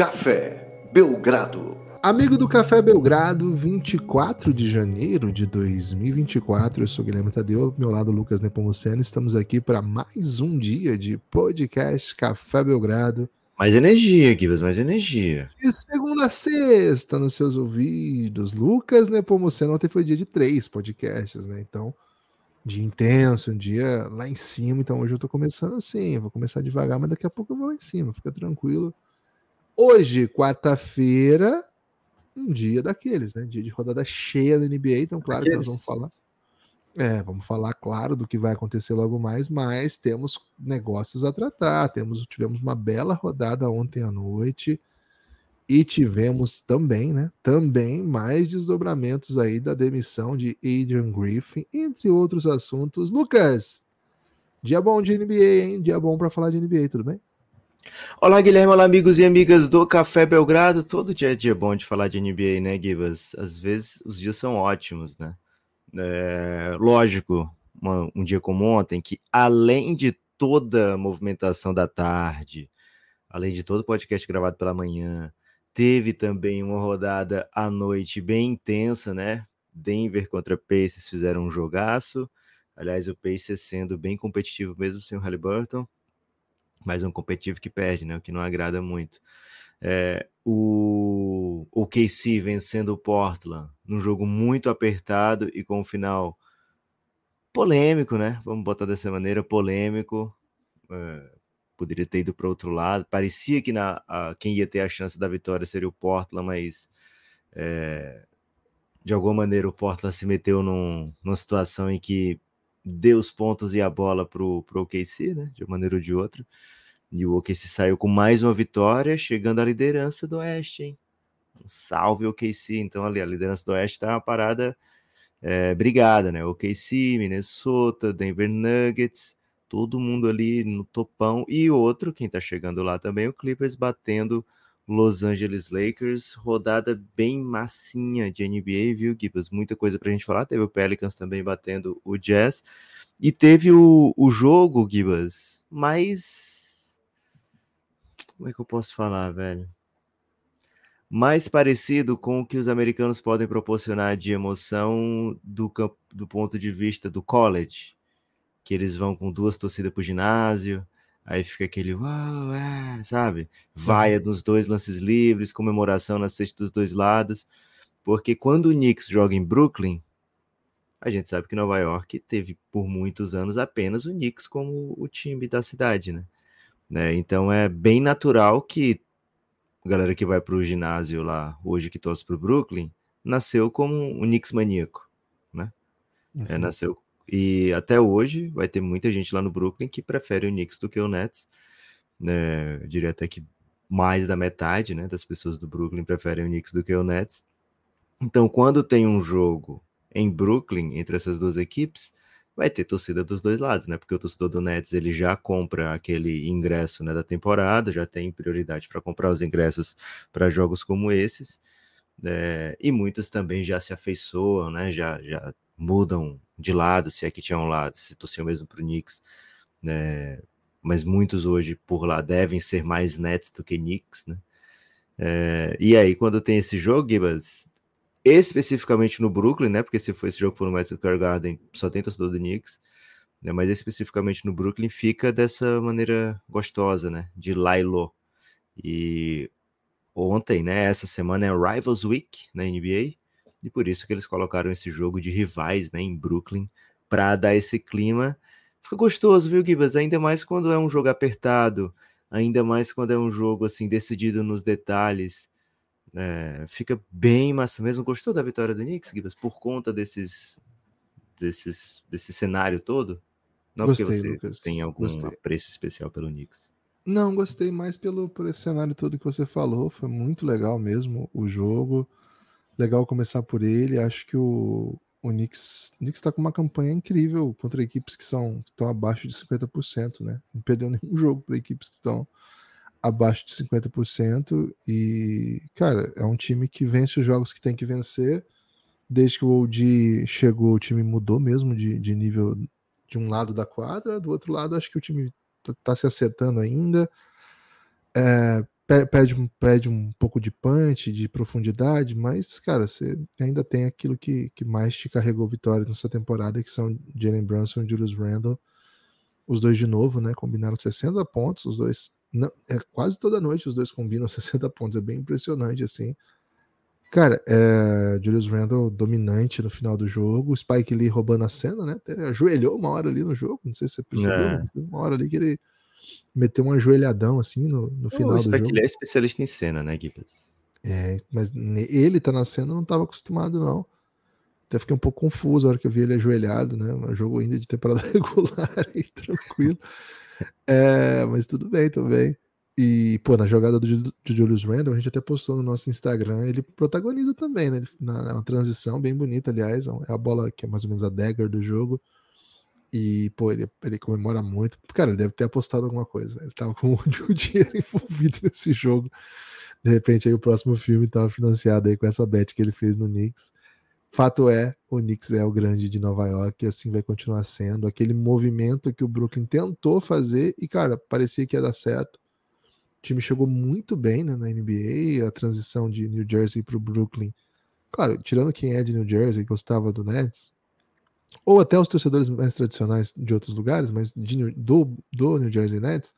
Café Belgrado. Amigo do Café Belgrado, 24 de janeiro de 2024. Eu sou Guilherme Tadeu, meu lado Lucas Nepomuceno. Estamos aqui para mais um dia de podcast Café Belgrado. Mais energia, Guilherme, mais energia. De segunda a sexta nos seus ouvidos. Lucas Nepomuceno, ontem foi dia de três podcasts, né? Então, dia intenso, um dia lá em cima. Então, hoje eu tô começando assim, vou começar devagar, mas daqui a pouco eu vou lá em cima, fica tranquilo. Hoje, quarta-feira, um dia daqueles, né? Dia de rodada cheia da NBA, então claro que nós vamos falar. É, vamos falar, claro, do que vai acontecer logo mais, mas temos negócios a tratar. Temos, tivemos uma bela rodada ontem à noite e tivemos também, né? Também mais desdobramentos aí da demissão de Adrian Griffin, entre outros assuntos. Lucas, dia bom de NBA, hein? Dia bom para falar de NBA, tudo bem? Olá, Guilherme, olá, amigos e amigas do Café Belgrado. Todo dia é dia bom de falar de NBA, né, Gibas? Às vezes os dias são ótimos, né? É, lógico, uma, um dia como ontem, que além de toda a movimentação da tarde, além de todo o podcast gravado pela manhã, teve também uma rodada à noite bem intensa, né? Denver contra Pacers fizeram um jogaço. Aliás, o Pacers sendo bem competitivo mesmo sem o Halliburton mas um competitivo que perde, né? O que não agrada muito. É, o, o KC vencendo o Portland num jogo muito apertado e com um final polêmico, né? Vamos botar dessa maneira, polêmico. É, poderia ter ido para outro lado. Parecia que na, a, quem ia ter a chance da vitória seria o Portland, mas é, de alguma maneira o Portland se meteu num, numa situação em que deu os pontos e a bola pro, pro OKC, né? De uma maneira ou de outra. E o OKC saiu com mais uma vitória, chegando à liderança do Oeste, hein? Um salve OKC. Então, ali, a liderança do Oeste tá uma parada é, brigada, né? OKC, Minnesota, Denver Nuggets, todo mundo ali no topão. E outro, quem tá chegando lá também, o Clippers batendo Los Angeles Lakers, rodada bem massinha de NBA, viu, Gibbs? Muita coisa pra gente falar. Teve o Pelicans também batendo o Jazz. E teve o, o jogo, Gibbs, mais. Como é que eu posso falar, velho? Mais parecido com o que os americanos podem proporcionar de emoção do, do ponto de vista do college. Que eles vão com duas torcidas pro ginásio Aí fica aquele uau, é, sabe? Vaia nos dois lances livres, comemoração na cesta dos dois lados. Porque quando o Knicks joga em Brooklyn, a gente sabe que Nova York teve por muitos anos apenas o Knicks como o time da cidade, né? né? Então é bem natural que a galera que vai para o ginásio lá hoje que torce para o Brooklyn nasceu como um Knicks maníaco, né? É, uhum. É, nasceu e até hoje vai ter muita gente lá no Brooklyn que prefere o Knicks do que o Nets. Né? Eu diria até que mais da metade né, das pessoas do Brooklyn preferem o Knicks do que o Nets. Então, quando tem um jogo em Brooklyn entre essas duas equipes, vai ter torcida dos dois lados, né? Porque o torcedor do Nets ele já compra aquele ingresso né, da temporada, já tem prioridade para comprar os ingressos para jogos como esses. É, e muitos também já se afeiçoam, né? Já, já mudam de lado, se é que tinha um lado, se torciam mesmo para o Knicks, né? mas muitos hoje por lá devem ser mais Nets do que Knicks, né? É, e aí, quando tem esse jogo, Gibas, especificamente no Brooklyn, né? Porque se for esse jogo for no Madison Square Garden, só tem torcedor do Knicks, né? Mas especificamente no Brooklyn fica dessa maneira gostosa, né? De Lailo. E ontem, né? Essa semana é Rivals Week na NBA. E por isso que eles colocaram esse jogo de rivais né, em Brooklyn para dar esse clima. Fica gostoso, viu, Gibas? Ainda mais quando é um jogo apertado, ainda mais quando é um jogo assim decidido nos detalhes. É, fica bem massa mesmo. Gostou da vitória do Knicks, Gibas? Por conta desses, desses, desse cenário todo? Não gostei, porque você Lucas. tem algum gostei. apreço especial pelo Knicks. Não, gostei mais pelo por esse cenário todo que você falou. Foi muito legal mesmo o jogo legal começar por ele. Acho que o, o Knicks está com uma campanha incrível contra equipes que são que estão abaixo de 50%, né? Não perdeu nenhum jogo para equipes que estão abaixo de 50%. E, cara, é um time que vence os jogos que tem que vencer. Desde que o OG chegou, o time mudou mesmo de, de nível de um lado da quadra, do outro lado, acho que o time tá, tá se acertando ainda. É, pede, pede um pouco de punch, de profundidade, mas, cara, você ainda tem aquilo que, que mais te carregou vitórias nessa temporada, que são Jalen Brunson e Julius Randle. Os dois de novo, né? Combinaram 60 pontos, os dois. Não, é quase toda noite os dois combinam 60 pontos, é bem impressionante, assim. Cara, é, Julius Randle dominante no final do jogo, Spike Lee roubando a cena, né? Até ajoelhou uma hora ali no jogo, não sei se você percebeu, é. uma hora ali que ele meteu um ajoelhadão assim no, no final do jogo. Ele é especialista em cena, né, Gibbs? É, mas ele tá na cena, não estava acostumado, não. Até fiquei um pouco confuso a hora que eu vi ele ajoelhado, né? Um jogo ainda de temporada regular e tranquilo. É, mas tudo bem também. E, pô, na jogada do, do Julius Randle, a gente até postou no nosso Instagram, ele protagoniza também, né? Na, na transição bem bonita, aliás, é a bola que é mais ou menos a dagger do jogo. E, pô, ele, ele comemora muito. Cara, ele deve ter apostado alguma coisa. Ele tava com muito dinheiro envolvido nesse jogo. De repente, aí o próximo filme tava financiado aí com essa bet que ele fez no Knicks. Fato é, o Knicks é o grande de Nova York e assim vai continuar sendo. Aquele movimento que o Brooklyn tentou fazer e, cara, parecia que ia dar certo. O time chegou muito bem né, na NBA, a transição de New Jersey para o Brooklyn. Claro, tirando quem é de New Jersey, gostava do Nets, ou até os torcedores mais tradicionais de outros lugares, mas de, do, do New Jersey Nets,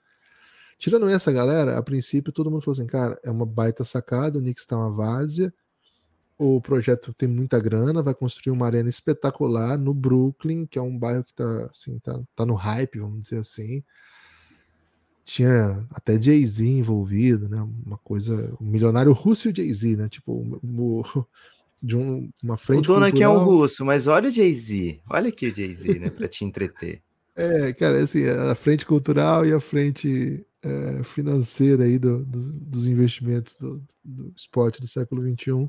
tirando essa galera, a princípio todo mundo falou assim, cara, é uma baita sacada, o Knicks está uma várzea, o projeto tem muita grana, vai construir uma arena espetacular no Brooklyn, que é um bairro que tá, assim, tá, tá no hype, vamos dizer assim. Tinha até Jay-Z envolvido, né? Uma coisa, o milionário russo e o Jay-Z, né? Tipo, o, de um, uma frente. O dono aqui é um russo, mas olha o Jay-Z. Olha aqui o Jay-Z, né? Para te entreter. É, cara, assim, a frente cultural e a frente é, financeira aí do, do, dos investimentos do, do, esporte do século XXI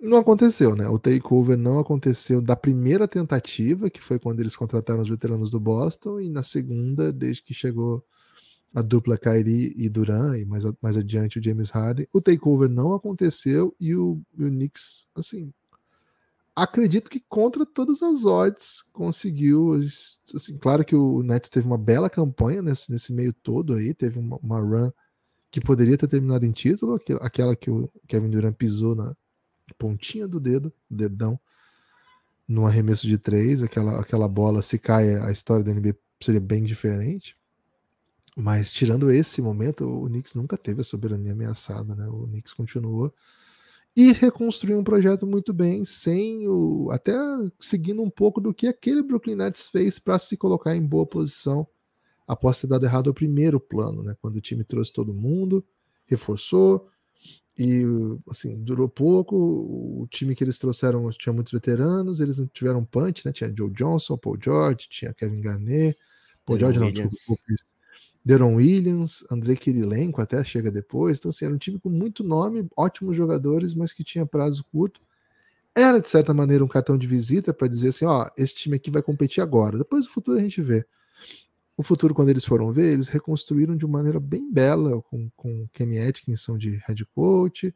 não aconteceu, né? O takeover não aconteceu da primeira tentativa, que foi quando eles contrataram os veteranos do Boston, e na segunda, desde que chegou a dupla Kyrie e Duran, e mais, mais adiante o James Harden. O takeover não aconteceu e o, o Knicks, assim, acredito que contra todas as odds conseguiu. Assim, claro que o Nets teve uma bela campanha nesse, nesse meio todo aí, teve uma, uma run que poderia ter terminado em título, aquela que o Kevin Durant pisou na pontinha do dedo, dedão, no arremesso de três, aquela, aquela bola, se cai, a história da NBA seria bem diferente. Mas tirando esse momento, o Knicks nunca teve a soberania ameaçada, né? O Knicks continuou e reconstruiu um projeto muito bem, sem o até seguindo um pouco do que aquele Brooklyn Nets fez para se colocar em boa posição após ter dado errado o primeiro plano, né? Quando o time trouxe todo mundo, reforçou e assim durou pouco. O time que eles trouxeram tinha muitos veteranos, eles não tiveram punch, né? Tinha Joe Johnson, Paul George, tinha Kevin Garnett, Paul George não, desculpa, Deron Williams, André Kirilenko até chega depois. Então, assim, era um time com muito nome, ótimos jogadores, mas que tinha prazo curto. Era, de certa maneira, um cartão de visita para dizer assim: ó, esse time aqui vai competir agora. Depois do futuro a gente vê. O futuro, quando eles foram ver, eles reconstruíram de uma maneira bem bela, com, com Kenny Atkinson de head coach,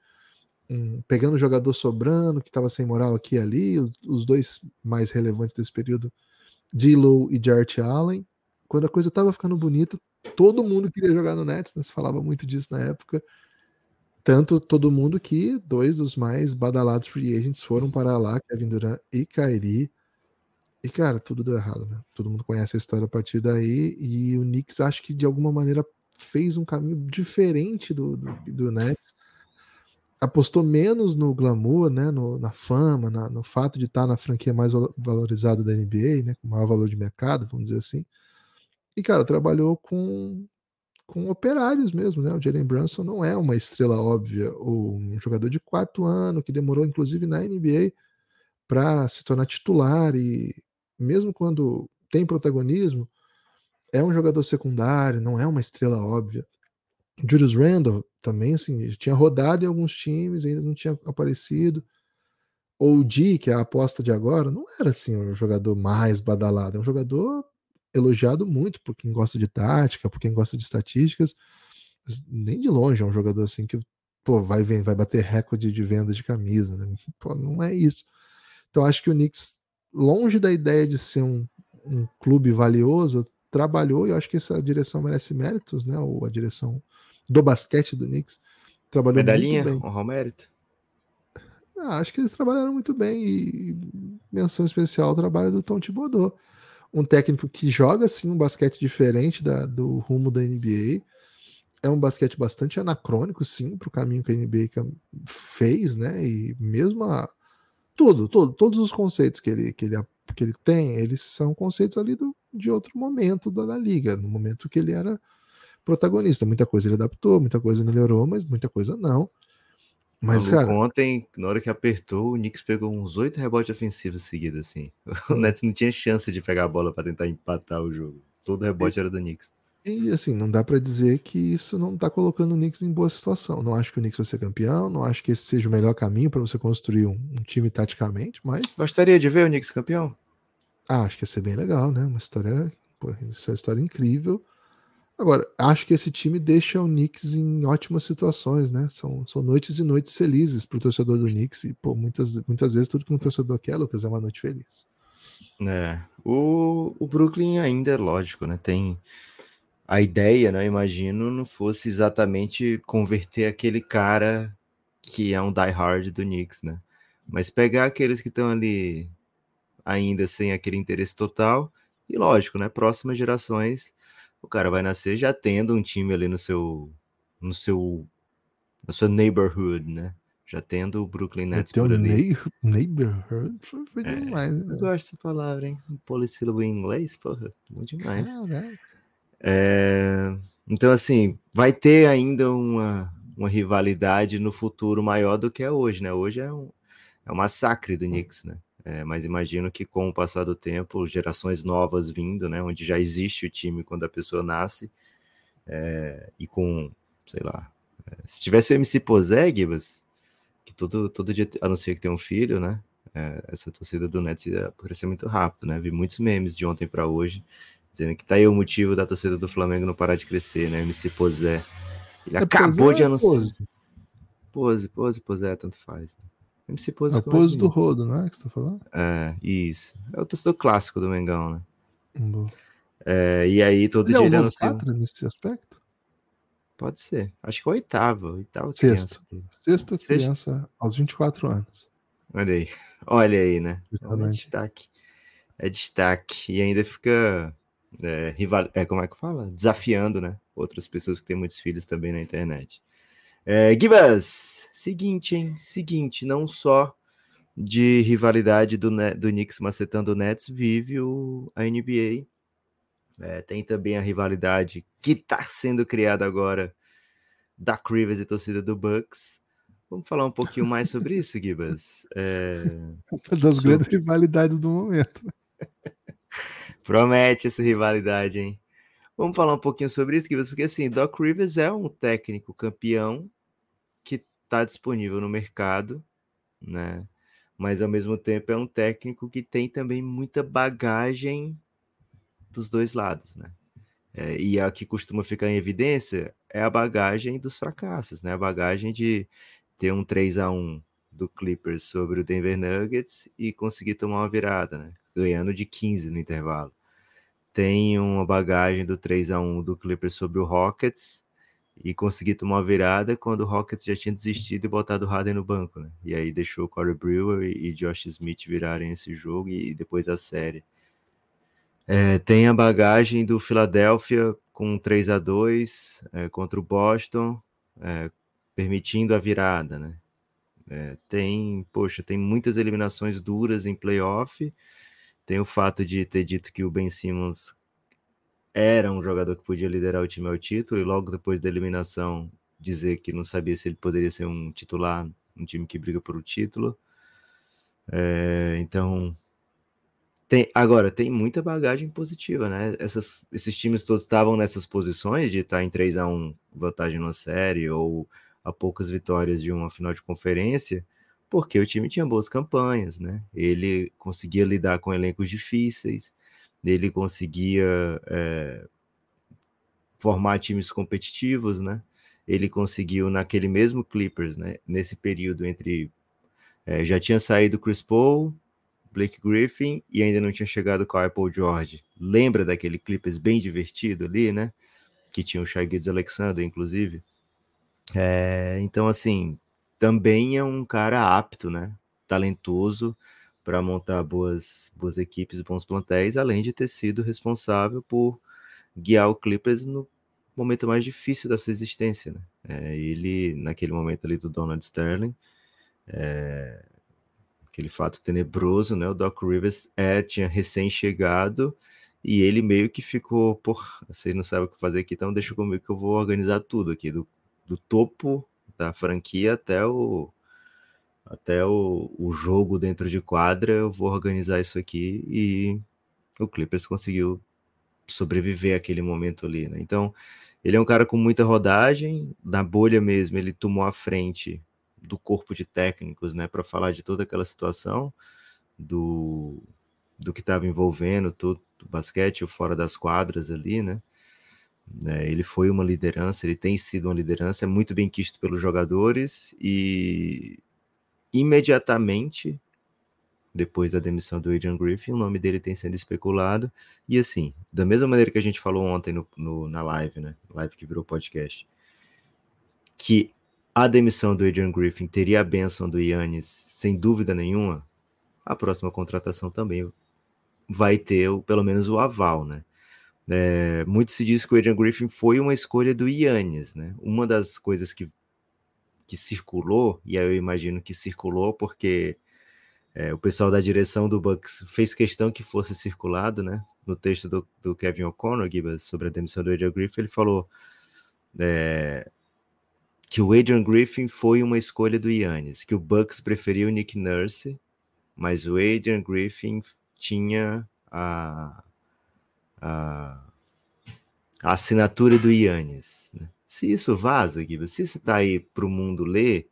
um, pegando o jogador sobrando, que estava sem moral aqui e ali, os, os dois mais relevantes desse período, D-Low e Jarrett Allen. Quando a coisa estava ficando bonita, todo mundo queria jogar no Nets, né? Se falava muito disso na época. Tanto todo mundo que dois dos mais badalados free agents foram para lá, Kevin Durant e Kyrie. E, cara, tudo deu errado, né? Todo mundo conhece a história a partir daí. E o Knicks acho que de alguma maneira fez um caminho diferente do, do, do Nets. Apostou menos no glamour, né? No, na fama, na, no fato de estar na franquia mais valorizada da NBA, né? Com maior valor de mercado, vamos dizer assim. E, cara, trabalhou com, com operários mesmo, né? O Jalen Brunson não é uma estrela óbvia, ou um jogador de quarto ano que demorou, inclusive, na NBA para se tornar titular e mesmo quando tem protagonismo, é um jogador secundário, não é uma estrela óbvia. Julius Randle também, assim, tinha rodado em alguns times, ainda não tinha aparecido. Ou o D, que é a aposta de agora, não era assim o jogador mais badalado, é um jogador elogiado muito por quem gosta de tática, por quem gosta de estatísticas. Nem de longe é um jogador assim que pô, vai, vai bater recorde de venda de camisa. Né? Pô, não é isso. Então acho que o Knicks, longe da ideia de ser um, um clube valioso, trabalhou e eu acho que essa direção merece méritos, né? Ou a direção do basquete do Knicks. Trabalhou Medalhinha, muito bem. honrar o mérito. Ah, acho que eles trabalharam muito bem e menção especial ao trabalho do Tom Thibodeau. Um técnico que joga assim um basquete diferente da, do rumo da NBA. É um basquete bastante anacrônico, sim, para o caminho que a NBA fez, né? E mesmo a, tudo, tudo, todos os conceitos que ele, que ele, que ele tem, eles são conceitos ali do, de outro momento da, da liga, no momento que ele era protagonista. Muita coisa ele adaptou, muita coisa melhorou, mas muita coisa não. Mas, Maluco, cara. Ontem, na hora que apertou, o Knicks pegou uns oito rebotes ofensivos seguidos, assim. O Nets não tinha chance de pegar a bola para tentar empatar o jogo. Todo rebote era do Knicks. E assim, não dá para dizer que isso não tá colocando o Knicks em boa situação. Não acho que o Knicks vai ser campeão, não acho que esse seja o melhor caminho para você construir um, um, time taticamente, mas. Gostaria de ver o Knicks campeão? Ah, acho que ia ser bem legal, né? Uma história. Pô, isso é uma história incrível. Agora, acho que esse time deixa o Knicks em ótimas situações, né? São, são noites e noites felizes para o torcedor do Knicks. E, pô, muitas, muitas vezes tudo que um torcedor quer, Lucas, é uma noite feliz. É. O, o Brooklyn ainda é lógico, né? Tem a ideia, né? Imagino, não fosse exatamente converter aquele cara que é um die-hard do Knicks, né? Mas pegar aqueles que estão ali ainda sem aquele interesse total e, lógico, né? Próximas gerações o cara vai nascer já tendo um time ali no seu no seu na sua neighborhood, né? Já tendo o Brooklyn Nets por ali. Neighborhood foi É, demais, né? Eu gosto dessa palavra, hein? Um polissílabo em inglês, porra, bom demais. Caraca. É, Então, assim, vai ter ainda uma, uma rivalidade no futuro maior do que é hoje, né? Hoje é um, é um massacre do Knicks, né? É, mas imagino que com o passar do tempo, gerações novas vindo, né? Onde já existe o time quando a pessoa nasce, é, e com, sei lá, é, se tivesse o MC Posé, Gibas, que todo, todo dia, a não ser que tenha um filho, né? É, essa torcida do Nets ia crescer muito rápido, né? Vi muitos memes de ontem para hoje, dizendo que tá aí o motivo da torcida do Flamengo não parar de crescer, né? MC Posé. Ele É acabou de ou anunciar. Pose? Pose, pose, tanto faz. MC Pose É o pose do rodo, não é que você tá falando? É, isso. É o torcedor clássico do Mengão, né? Boa. É, e aí todo Ele é dia o ele anuncia. Nesse aspecto? Pode ser. Acho que é o oitavo. Oitavo Sexto. criança. Sexta Sexto. criança aos 24 anos. Olha aí. Olha aí, né? É destaque. É destaque. E ainda fica é, rival... é, como é que fala? Desafiando, né? Outras pessoas que têm muitos filhos também na internet. É, Gibas, seguinte, hein? Seguinte, não só de rivalidade do, do Knicks macetando o Nets, vive o, a NBA. É, tem também a rivalidade que está sendo criada agora da Rivers e torcida do Bucks. Vamos falar um pouquinho mais sobre isso, Gibas? É, Uma das Sim. grandes rivalidades do momento. Promete essa rivalidade, hein? Vamos falar um pouquinho sobre isso, Gibas, porque assim, Doc Rivers é um técnico campeão que está disponível no mercado, né? Mas ao mesmo tempo é um técnico que tem também muita bagagem dos dois lados, né? É, e a que costuma ficar em evidência é a bagagem dos fracassos, né? A bagagem de ter um 3 a 1 do Clippers sobre o Denver Nuggets e conseguir tomar uma virada, né? Ganhando de 15 no intervalo. Tem uma bagagem do 3 a 1 do Clippers sobre o Rockets e conseguir tomar uma virada quando o Rockets já tinha desistido e botado o Harden no banco, né? E aí deixou o Corey Brewer e Josh Smith virarem esse jogo e depois a série. É, tem a bagagem do Philadelphia com 3 a 2 é, contra o Boston, é, permitindo a virada, né? É, tem, poxa, tem muitas eliminações duras em playoff. Tem o fato de ter dito que o Ben Simmons era um jogador que podia liderar o time ao título e logo depois da eliminação dizer que não sabia se ele poderia ser um titular, um time que briga por o título. É, então, tem, agora, tem muita bagagem positiva, né? Essas, esses times todos estavam nessas posições de estar em 3 a 1 vantagem numa série ou a poucas vitórias de uma final de conferência, porque o time tinha boas campanhas, né? Ele conseguia lidar com elencos difíceis, ele conseguia é, formar times competitivos, né? Ele conseguiu naquele mesmo Clippers, né? Nesse período entre é, já tinha saído Chris Paul, Blake Griffin e ainda não tinha chegado com o Paul George. Lembra daquele Clippers bem divertido ali, né? Que tinha o Shai Alexander, inclusive. É, então, assim, também é um cara apto, né? Talentoso para montar boas, boas equipes, bons plantéis, além de ter sido responsável por guiar o Clippers no momento mais difícil da sua existência, né? É, ele, naquele momento ali do Donald Sterling, é, aquele fato tenebroso, né? O Doc Rivers é, tinha recém-chegado e ele meio que ficou, por você não sabe o que fazer aqui, então deixa comigo que eu vou organizar tudo aqui, do, do topo da franquia até o até o, o jogo dentro de quadra, eu vou organizar isso aqui e o Clippers conseguiu sobreviver aquele momento ali, né? Então, ele é um cara com muita rodagem, na bolha mesmo, ele tomou a frente do corpo de técnicos, né, para falar de toda aquela situação do, do que estava envolvendo todo o basquete, o fora das quadras ali, né? É, ele foi uma liderança, ele tem sido uma liderança, é muito bem quisto pelos jogadores e imediatamente depois da demissão do Adrian Griffin, o nome dele tem sendo especulado. E assim, da mesma maneira que a gente falou ontem no, no, na live, né? Live que virou podcast, que a demissão do Adrian Griffin teria a benção do Yannis, sem dúvida nenhuma, a próxima contratação também vai ter pelo menos o aval, né? É, muito se diz que o Adrian Griffin foi uma escolha do Yannis, né? Uma das coisas que, que circulou, e aí eu imagino que circulou porque é, o pessoal da direção do Bucks fez questão que fosse circulado, né? No texto do, do Kevin O'Connor, sobre a demissão do Adrian Griffin, ele falou é, que o Adrian Griffin foi uma escolha do Yannis, que o Bucks preferiu o Nick Nurse, mas o Adrian Griffin tinha a, a, assinatura do Yannis. Né? Se isso vaza, Giba, se isso está aí para o mundo ler,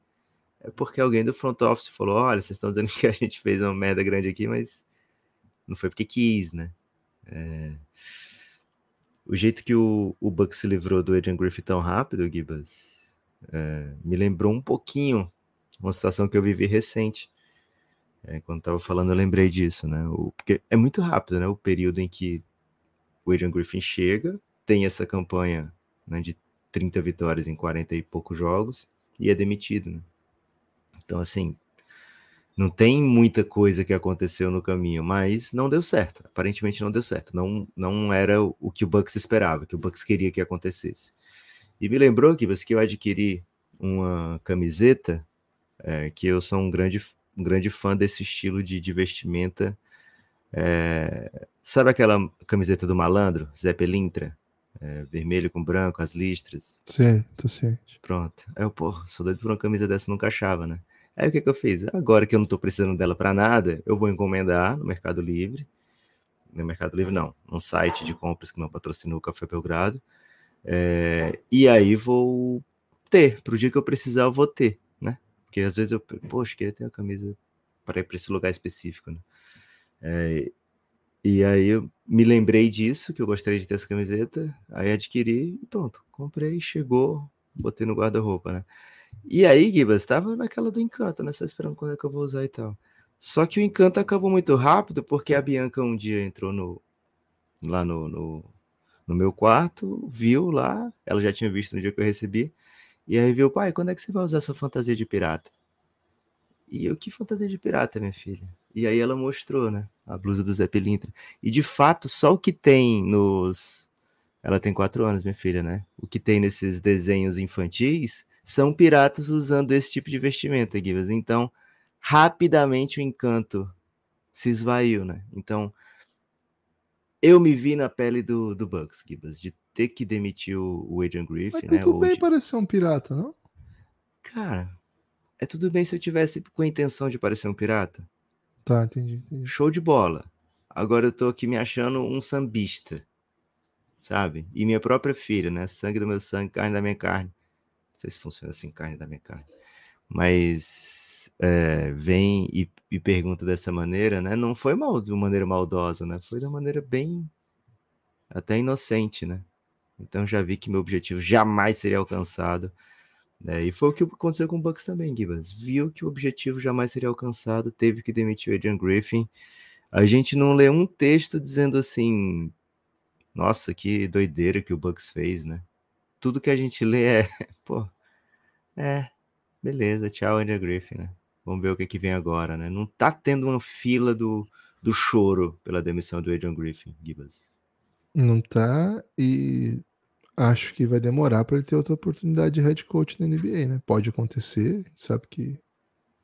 é porque alguém do front office falou: olha, vocês estão dizendo que a gente fez uma merda grande aqui, mas não foi porque quis, né? É... O jeito que o, o Bucks se livrou do Adrian Griffin tão rápido, Gibas, é, me lembrou um pouquinho uma situação que eu vivi recente. É, quando estava falando, eu lembrei disso, né? O, porque é muito rápido, né? O período em que o Adrian Griffin chega, tem essa campanha né, de 30 vitórias em 40 e poucos jogos e é demitido, né? Então, assim, não tem muita coisa que aconteceu no caminho, mas não deu certo. Aparentemente não deu certo. Não, não era o que o Bucks esperava, que o Bucks queria que acontecesse. E me lembrou que que eu adquiri uma camiseta, é, que eu sou um grande, um grande fã desse estilo de, de vestimenta. É, sabe aquela camiseta do malandro, Zé Pelintra? É, vermelho com branco, as listras. Sim, tô ciente. Pronto. Aí eu, pô, sou doido por uma camisa dessa, nunca achava, né? Aí o que, que eu fiz? Agora que eu não tô precisando dela para nada, eu vou encomendar no Mercado Livre. No Mercado Livre, não, num site de compras que não patrocinou o Café Belgrado. É, e aí vou ter, para o dia que eu precisar, eu vou ter, né? Porque às vezes eu, poxa, queria ter a camisa para ir para esse lugar específico, né? É, e aí eu me lembrei disso, que eu gostaria de ter essa camiseta, aí adquiri e pronto, comprei, chegou, botei no guarda-roupa, né? E aí, Gibas, estava naquela do encanto, né? Só esperando quando é que eu vou usar e tal. Só que o encanto acabou muito rápido, porque a Bianca um dia entrou no, lá no, no no meu quarto, viu lá, ela já tinha visto no dia que eu recebi, e aí viu, pai, quando é que você vai usar sua fantasia de pirata? E eu, que fantasia de pirata, minha filha? E aí ela mostrou, né, a blusa do Zé Pilintra. E de fato, só o que tem nos... Ela tem quatro anos, minha filha, né? O que tem nesses desenhos infantis são piratas usando esse tipo de vestimenta, Guivas. Então, rapidamente o encanto se esvaiu, né? Então, eu me vi na pele do, do Bucks, Gibas, de ter que demitir o, Adrian Griffin, Mas né? Tudo bem de... parecer um pirata, não? Cara, é tudo bem se eu tivesse com a intenção de parecer um pirata. Tá, entendi, entendi. Show de bola. Agora eu tô aqui me achando um sambista, sabe? E minha própria filha, né? Sangue do meu sangue, carne da minha carne. Não sei se funciona assim, carne da minha carne. Mas é, vem e, e, pergunta dessa maneira, né? Não foi mal de uma maneira maldosa, né? Foi de uma maneira bem até inocente, né? Então já vi que meu objetivo jamais seria alcançado. Né? E foi o que aconteceu com o Bucks também, Gibas. Viu que o objetivo jamais seria alcançado, teve que demitir o Adrian Griffin. A gente não lê um texto dizendo assim, nossa, que doideira que o Bucks fez, né? Tudo que a gente lê é, pô, É, beleza, tchau, Andrew Griffin, né? Vamos ver o que, que vem agora, né? Não tá tendo uma fila do, do choro pela demissão do Adrian Griffin, Gibas. Não tá, e acho que vai demorar para ele ter outra oportunidade de head coach na NBA, né? Pode acontecer, sabe que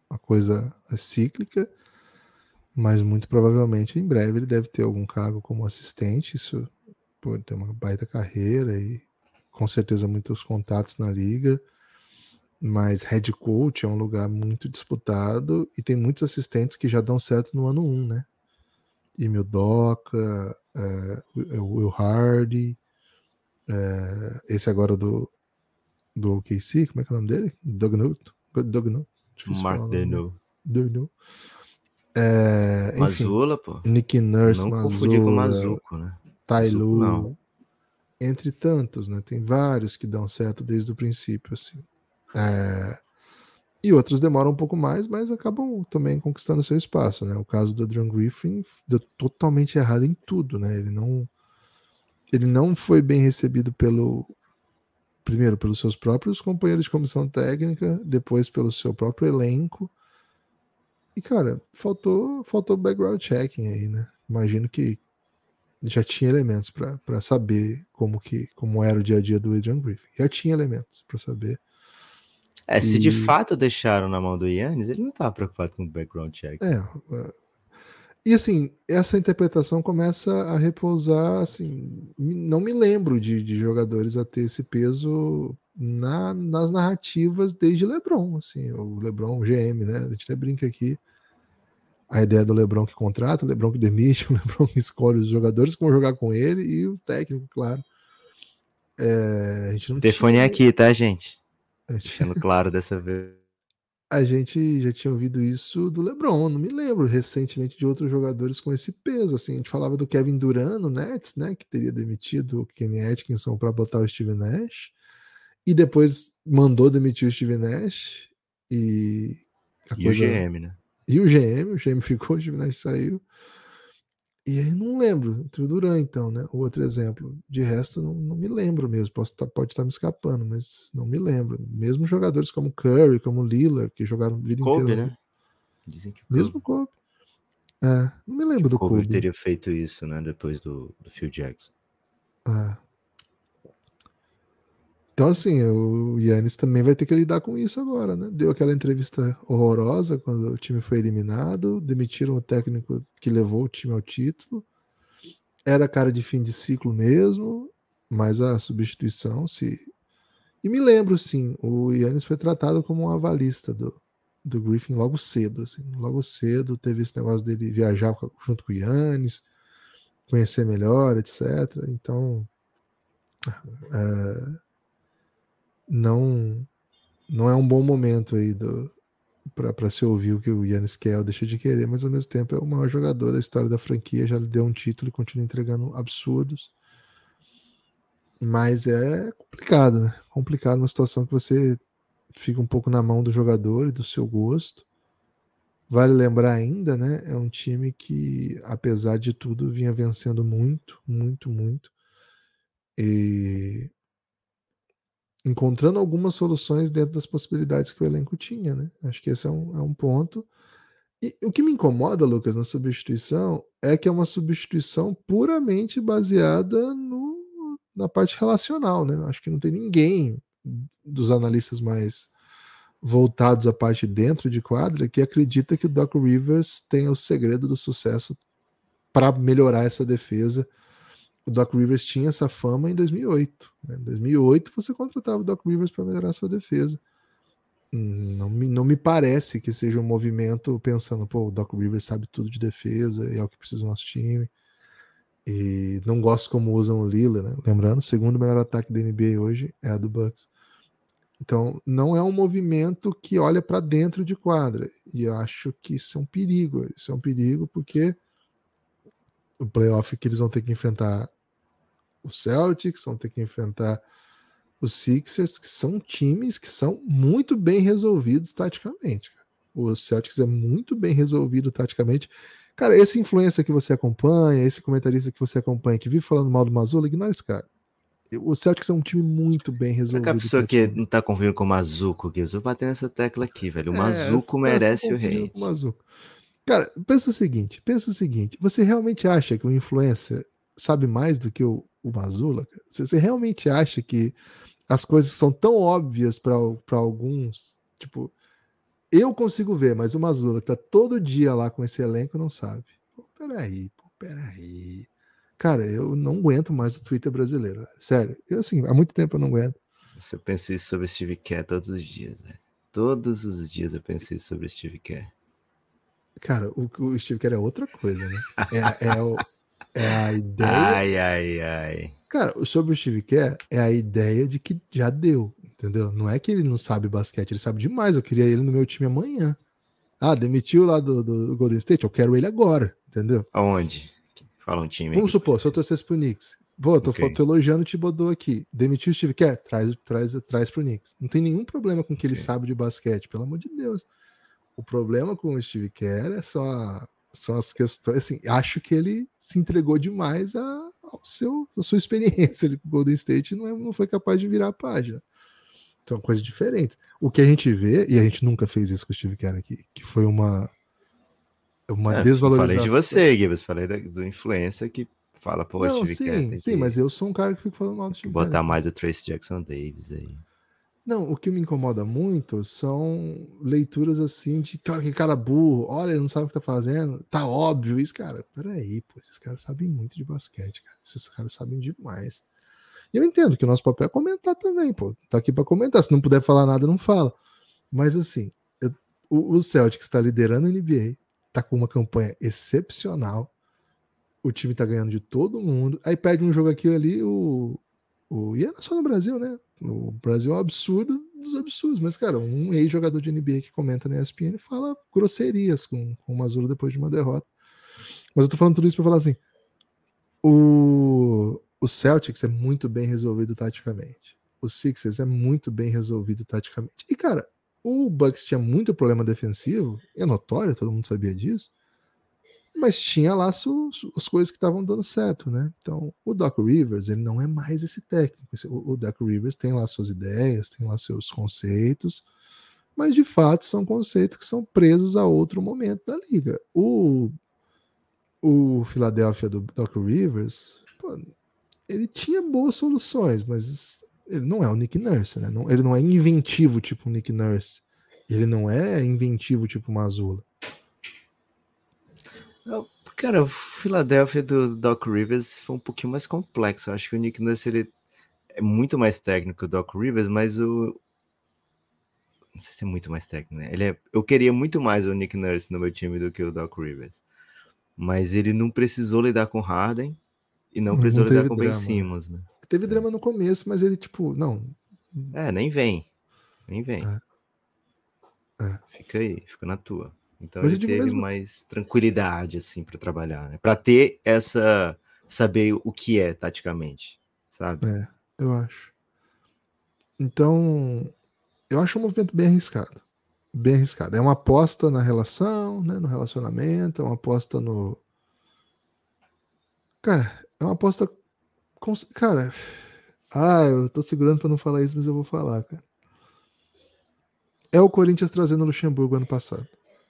a coisa é cíclica, mas muito provavelmente em breve ele deve ter algum cargo como assistente. Isso pode ter uma baita carreira e com certeza muitos contatos na liga. Mas head coach é um lugar muito disputado e tem muitos assistentes que já dão certo no ano 1, um, né? Emil Doca, é, Will Hardy, é, esse agora do, do OKC, como é que é o nome dele? Doug Newton. Doug. Mark Dano. Dano. É, enfim, Mazula, pô. Nick Nurse, Não Mazula, confundir com Mazuco, né? Tai Mazuco, Lu, não. entre tantos, né? Tem vários que dão certo desde o princípio, assim. É, e outros demoram um pouco mais, mas acabam também conquistando seu espaço, né? O caso do Adrian Griffin deu totalmente errado em tudo, né? Ele não ele não foi bem recebido pelo primeiro pelos seus próprios companheiros de comissão técnica, depois pelo seu próprio elenco. E cara, faltou faltou background checking aí, né? Imagino que já tinha elementos para saber como que como era o dia a dia do Adrian Griffin. Já tinha elementos para saber. É, se de fato deixaram na mão do Yannis, ele não tá preocupado com o background check. É. E assim, essa interpretação começa a repousar, assim, não me lembro de, de jogadores a ter esse peso na- nas narrativas desde LeBron, assim, o LeBron, o GM, né? A gente até brinca aqui. A ideia do LeBron que contrata, o LeBron que demite, o LeBron que escolhe os jogadores que vão jogar com ele e o técnico, claro. É, a gente não O telefone tinha- é aqui, tá, gente? gente- claro dessa vez. A gente já tinha ouvido isso do LeBron, não me lembro recentemente de outros jogadores com esse peso. Assim, a gente falava do Kevin Durant no Nets, né, que teria demitido o Kenny Atkinson para botar o Steve Nash, e depois mandou demitir o Steve Nash e E o coisa- GM, né? e o GM, o GM ficou, o Steve Nash saiu. E aí não lembro, entre o Duran então, né? O outro exemplo. De resto, não, não me lembro mesmo. Posso tá- pode estar me escapando, mas não me lembro. Mesmo jogadores como Curry, como Lillard, que jogaram a vida Kobe, inteira. né? Dizem que o Mesmo Kobe. É, não me lembro do Kobe Kobe. teria feito isso, né? Depois do, do Phil Jackson. É. Então, assim, o Yannis também vai ter que lidar com isso agora, né? Deu aquela entrevista horrorosa quando o time foi eliminado, demitiram o técnico que levou o time ao título. Era cara de fim de ciclo mesmo, mas a substituição se. E me lembro, sim, o Yannis foi tratado como um avalista do, do Griffin logo cedo, assim. Logo cedo teve esse negócio dele viajar junto com o Yannis, conhecer melhor, etc. Então. é, não não é um bom momento aí do para se ouvir o que o Yannis ou deixa de querer, mas ao mesmo tempo é o maior jogador da história da franquia, já lhe deu um título e continua entregando absurdos. Mas é complicado, né? Complicado uma situação que você fica um pouco na mão do jogador e do seu gosto. Vale lembrar ainda, né? É um time que, apesar de tudo, vinha vencendo muito, muito, muito. E encontrando algumas soluções dentro das possibilidades que o elenco tinha, né? Acho que esse é um, é um ponto. E o que me incomoda, Lucas, na substituição é que é uma substituição puramente baseada no, na parte relacional, né? Acho que não tem ninguém dos analistas mais voltados à parte dentro de quadra que acredita que o Doc Rivers tem o segredo do sucesso para melhorar essa defesa o Doc Rivers tinha essa fama em 2008. Né? Em 2008 você contratava o Doc Rivers para melhorar sua defesa. Não me, não me parece que seja um movimento pensando, pô, o Doc Rivers sabe tudo de defesa e é o que precisa do nosso time. E não gosto como usam o Lila, né? Lembrando, o segundo melhor ataque da NBA hoje é a do Bucks. Então, não é um movimento que olha para dentro de quadra. E eu acho que isso é um perigo. Isso é um perigo porque o playoff que eles vão ter que enfrentar os Celtics, vão ter que enfrentar os Sixers, que são times que são muito bem resolvidos taticamente. cara. O Celtics é muito bem resolvido taticamente. Cara, esse influência que você acompanha, esse comentarista que você acompanha, que vive falando mal do Mazula, ignora esse cara. o Celtics é um time muito bem resolvido. a pessoa que não tá convivendo com o Mazuco, que eu tô batendo essa tecla aqui, velho. O É, Mazuco essa merece tá o rei. o. Cara, pensa o seguinte, pensa o seguinte, você realmente acha que o influencer sabe mais do que o, o Mazula? Você, você realmente acha que as coisas são tão óbvias para alguns? Tipo, eu consigo ver, mas o Mazula que tá todo dia lá com esse elenco não sabe. Pô, peraí, pô, peraí. Cara, eu não aguento mais o Twitter brasileiro, velho. sério. Eu, assim, há muito tempo eu não aguento. Eu penso isso sobre Steve Kerr todos os dias, velho. Todos os dias eu penso isso sobre Steve Kerr. Cara, o, o Steve Kerr é outra coisa, né? É, é, o- é a ideia Ai, ai, ai. Cara, sobre o Steve Kerr é a ideia de que já deu, entendeu? Não é que ele não sabe basquete, ele sabe demais. Eu queria ele no meu time amanhã. Ah, demitiu lá do, do Golden State, eu quero ele agora, entendeu? Aonde? Fala um time. Vamos aqui. supor, se eu torcesse pro Knicks. Pô, tô, Ok. tô elogiando o Thibodeau aqui. Demitiu o Steve Kerr, traz, traz, traz pro Knicks. Não tem nenhum problema com o que ele Ok. sabe de basquete, pelo amor de Deus. O problema com o Steve Kerr é só, são as questões. Assim, acho que ele se entregou demais a, ao seu, à sua experiência ali com o Golden State e não, é- não foi capaz de virar a página. São coisas diferentes. O que a gente vê, e a gente nunca fez isso com o Steve Kerr aqui, que foi uma, uma É, desvalorização. Falei de você, Gibbs. Falei da- do influencer que fala, pô, Não, Steve Kerr sim, tem sim, mas eu sou um cara que fico falando mal do Steve Kerr. botar mais o Trace Jackson Davis aí. Não, o que me incomoda muito são leituras assim de cara, que cara burro, olha, ele não sabe o que tá fazendo, tá óbvio isso, cara. Peraí, pô, esses caras sabem muito de basquete, cara. Esses caras sabem demais. E eu entendo que o nosso papel é comentar também, pô. Tá aqui pra comentar. Se não puder falar nada, não fala. Mas assim, eu- o, Celtic está liderando a NBA, tá com uma campanha excepcional. O time tá ganhando de todo mundo. Aí perde um jogo aqui e ali, o, o. E é só no Brasil, né? O Brasil é um absurdo dos absurdos. Mas, cara, um ex-jogador de NBA que comenta na ESPN fala grosserias com, com o Mazula depois de uma derrota. Mas eu tô falando tudo isso pra falar assim: o, o Celtics é muito bem resolvido taticamente. O Sixers é muito bem resolvido taticamente. E, cara, o Bucks tinha muito problema defensivo, é notório, todo mundo sabia disso. Mas tinha lá su- su- as coisas que estavam dando certo, né? Então, o Doc Rivers, ele não é mais esse técnico. O, o Doc Rivers tem lá suas ideias, tem lá seus conceitos, mas de fato são conceitos que são presos a outro momento da liga. O, o Philadelphia do Doc Rivers, pô, ele tinha boas soluções, mas ele não é o Nick Nurse, né? Não- ele não é inventivo tipo o Nick Nurse. Ele não é inventivo tipo o Mazula. Cara, o Philadelphia do Doc Rivers foi um pouquinho mais complexo. Eu acho que o Nick Nurse ele é muito mais técnico que o Doc Rivers, mas o. Não sei se é muito mais técnico, né? Ele é... Eu queria muito mais o Nick Nurse no meu time do que o Doc Rivers. Mas ele não precisou lidar com Harden e não Não precisou lidar teve com Ben drama. Simmons, né? Teve drama no começo, mas ele, tipo, não. É, nem vem. Nem vem. É. É. Fica aí, fica na tua. Então Mas ele teve mesmo- mais tranquilidade, assim, para trabalhar, né? Pra ter essa. saber o que é taticamente, sabe? É, eu acho. Então, eu acho um movimento bem arriscado. Bem arriscado. É uma aposta na relação, né, no relacionamento, é uma aposta no. Cara, é uma aposta. Cara, ah, eu tô segurando pra não falar isso, mas eu vou falar, cara. É o Corinthians trazendo o Luxemburgo ano passado.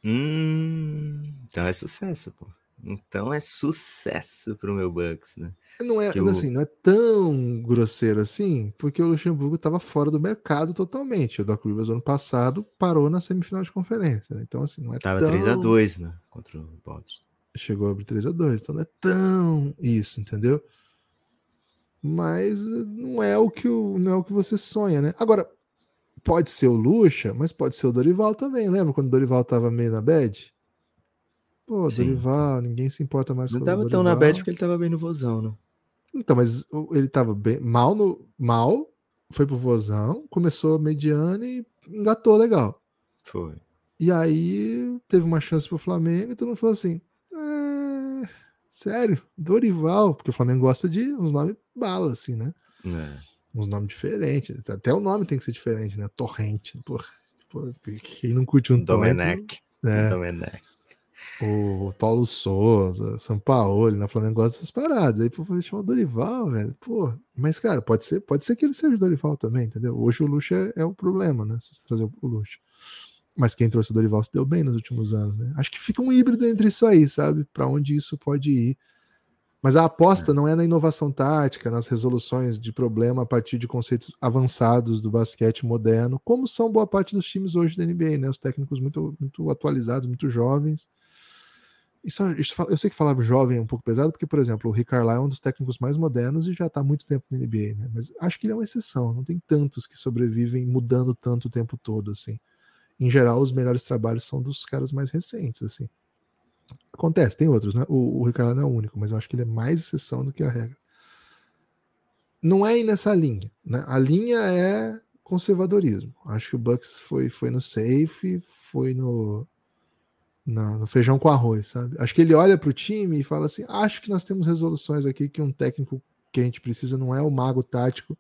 Hum, então é sucesso, pô. Então é sucesso pro meu Bucks, né? Não é, o- assim, não é tão grosseiro assim, porque o Luxemburgo estava fora do mercado totalmente. O Doc Rivers ano passado parou na semifinal de conferência. né? Então, assim, não é Tava tão... 3x2, né? Contra o Boston. Chegou a abrir 3 a 2 então não é tão isso, entendeu? Mas eh, não é o que o, não é o que você sonha, né? Agora, pode ser o Lucha, mas pode ser o Dorival também. Lembra quando o Dorival tava meio na bad? Pô, Sim. Dorival, ninguém se importa mais Não com o tava Dorival. tão na bad porque ele tava bem no vozão, né? Então, mas ele tava bem mal no mal, foi pro vozão, começou mediano e engatou legal. Foi. E aí teve uma chance pro Flamengo e todo mundo falou assim: "É, sério, Dorival, porque o Flamengo gosta de uns nomes bala, assim, né? É. Uns nomes diferentes. Até o nome tem que ser diferente, né? Torrente. Porra, pô, quem não curte um Torrente. Domenech. É. Domenech. o Paulo Souza, São Paulo, na Flamengo gosta dessas paradas. Aí, pô, chamar o Dorival, velho. Pô, mas, cara, pode ser, pode ser que ele seja o Dorival também, entendeu? Hoje o Lucha é, é o problema, né? Se você trazer o Lucha. Mas quem trouxe o Dorival se deu bem nos últimos anos, né? Acho que fica um híbrido entre isso aí, sabe? Para onde isso pode ir. Mas a aposta é. não é na inovação tática, nas resoluções de problema a partir de conceitos avançados do basquete moderno, como são boa parte dos times hoje da NBA, né? Os técnicos muito, muito atualizados, muito jovens isso, isso, eu sei que falava jovem é um pouco pesado, porque, por exemplo, o Rick Carlisle é um dos técnicos mais modernos e já está há muito tempo na NBA, né? Mas acho que ele é uma exceção. Não tem tantos que sobrevivem mudando tanto o tempo todo, assim. Em geral, os melhores trabalhos são dos caras mais recentes, assim. Acontece, tem outros, né? O, o Carlisle não é o único, mas eu acho que ele é mais exceção do que a regra. Não é ir nessa linha, né? A linha é conservadorismo. Acho que o Bucks foi, foi no safe, foi no no, no, feijão com arroz, sabe? Acho que ele olha para o time e fala assim: acho que nós temos resoluções aqui que um técnico que a gente precisa não é o mago tático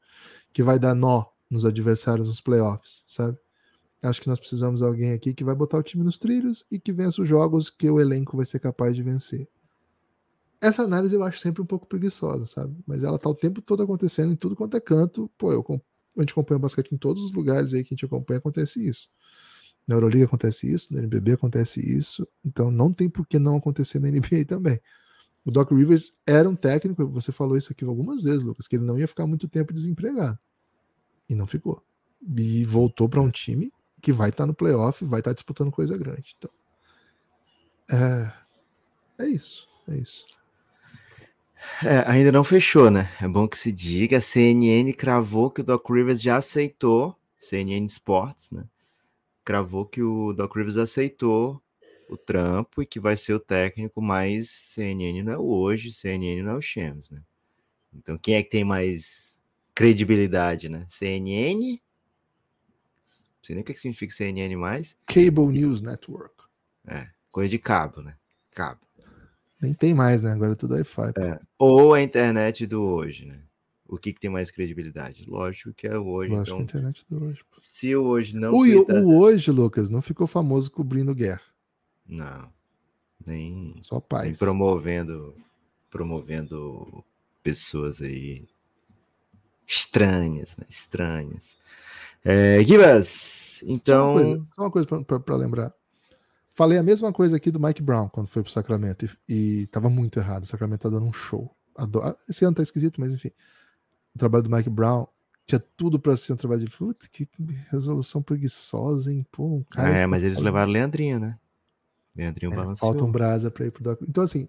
que vai dar nó nos adversários nos playoffs, sabe? Acho que nós precisamos de alguém aqui que vai botar o time nos trilhos e que vença os jogos que o elenco vai ser capaz de vencer. Essa análise eu acho sempre um pouco preguiçosa, sabe? Mas ela tá o tempo todo acontecendo em tudo quanto é canto. Pô, eu, a gente acompanha o basquete em todos os lugares aí que a gente acompanha, acontece isso. Na Euroliga acontece isso, na NBB acontece isso, então não tem por que não acontecer na NBA também. O Doc Rivers era um técnico, você falou isso aqui algumas vezes, Lucas, que ele não ia ficar muito tempo desempregado. E não ficou. E voltou para um time que vai estar tá no playoff, vai estar tá disputando coisa grande. Então, é, é isso, é isso. É, ainda não fechou, né? É bom que se diga. A CNN cravou que o Doc Rivers já aceitou, CNN Sports, né? cravou que o Doc Rivers aceitou o trampo e que vai ser o técnico, mas CNN não é o hoje, CNN não é o Shams, né? Então quem é que tem mais credibilidade, né? CNN? Sei nem o que significa CNN mais. Cable News Network. É, coisa de cabo, né? Cabo. Nem tem mais, né? Agora é tudo Wi-Fi. É. Ou a internet do hoje, né? o que, que, tem mais credibilidade? Lógico que é o hoje. Lógico então, que a internet do hoje. Pô. Se o hoje não. O, o hoje, Lucas, não ficou famoso cobrindo guerra. Não. Nem. Só paz. Nem promovendo, promovendo pessoas aí estranhas, né? Estranhas. É, Gibas, então. Só uma coisa, coisa para lembrar. Falei a mesma coisa aqui do Mike Brown quando foi pro Sacramento e, e tava muito errado. O Sacramento tá dando um show. Adoro. Esse ano tá esquisito, mas enfim o trabalho do Mike Brown tinha tudo para ser um trabalho de puta, que resolução preguiçosa, hein? Pô, um cara. É, mas eles levaram Leandrinho, né? Leandrinho é, balançou. Falta um brasa para ir pro Doc. Então, assim,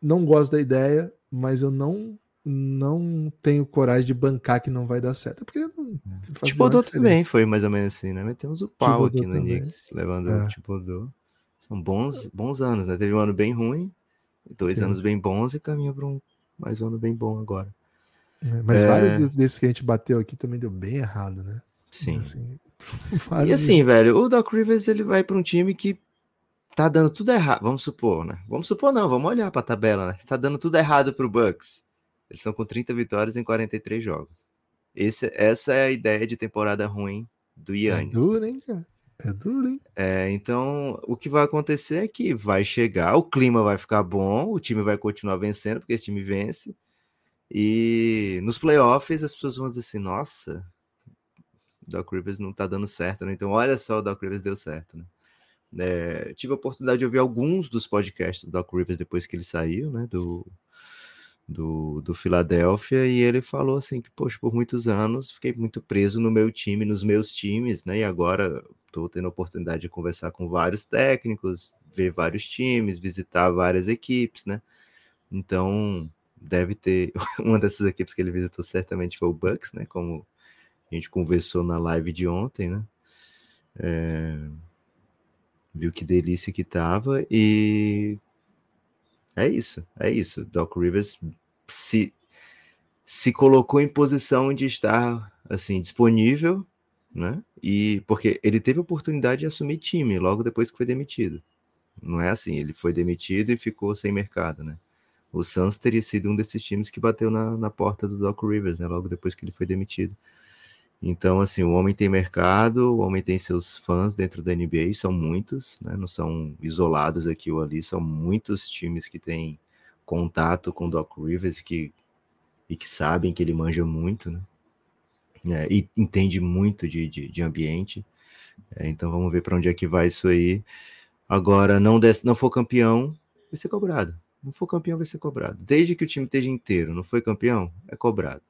não gosto da ideia, mas eu não não tenho coragem de bancar que não vai dar certo. É porque não. É. Tibodô também foi mais ou menos assim, né? Mas temos o pau aqui no Knicks, levando é. o Tibodô. São bons, bons anos, né? Teve um ano bem ruim, dois Sim. anos bem bons e caminha para um mais um ano bem bom agora. É, mas é... vários desses que a gente bateu aqui também deu bem errado, né? Sim. Assim, e assim, velho, o Doc Rivers ele vai para um time que tá dando tudo errado. Vamos supor, né? Vamos supor, não, vamos olhar para a tabela, né? Tá dando tudo errado pro Bucks. Eles estão com 30 vitórias em 43 jogos. Esse, essa é a ideia de temporada ruim do Yannis. É duro, hein, cara? É duro, hein? É, então, o que vai acontecer é que vai chegar, o clima vai ficar bom, o time vai continuar vencendo, porque esse time vence. E nos playoffs as pessoas vão dizer assim: nossa, o Doc Rivers não tá dando certo, né? Então, olha só, o Doc Rivers deu certo, né? É, tive a oportunidade de ouvir alguns dos podcasts do Doc Rivers depois que ele saiu, né? Do, do, do Philadelphia, e ele falou assim: que, poxa, por muitos anos fiquei muito preso no meu time, nos meus times, né? E agora estou tendo a oportunidade de conversar com vários técnicos, ver vários times, visitar várias equipes, né? Então, deve ter uma dessas equipes que ele visitou certamente foi o Bucks, né? Como a gente conversou na live de ontem, né? É... Viu que delícia que tava e é isso, é isso. Doc Rivers se se colocou em posição de estar assim disponível, né? E porque ele teve a oportunidade de assumir time logo depois que foi demitido. Não é assim, ele foi demitido e ficou sem mercado, né? o Suns teria sido um desses times que bateu na, na porta do Doc Rivers, né, logo depois que ele foi demitido. Então, assim, o homem tem mercado, o homem tem seus fãs dentro da NBA, são muitos, né? Não são isolados aqui ou ali, são muitos times que têm contato com o Doc Rivers que, e que sabem que ele manja muito, né? É, e entende muito de, de, de ambiente. É, então vamos ver para onde é que vai isso aí. Agora, não, des, não for campeão, vai ser cobrado. Não for campeão, vai ser cobrado. Desde que o time esteja inteiro, não foi campeão, é cobrado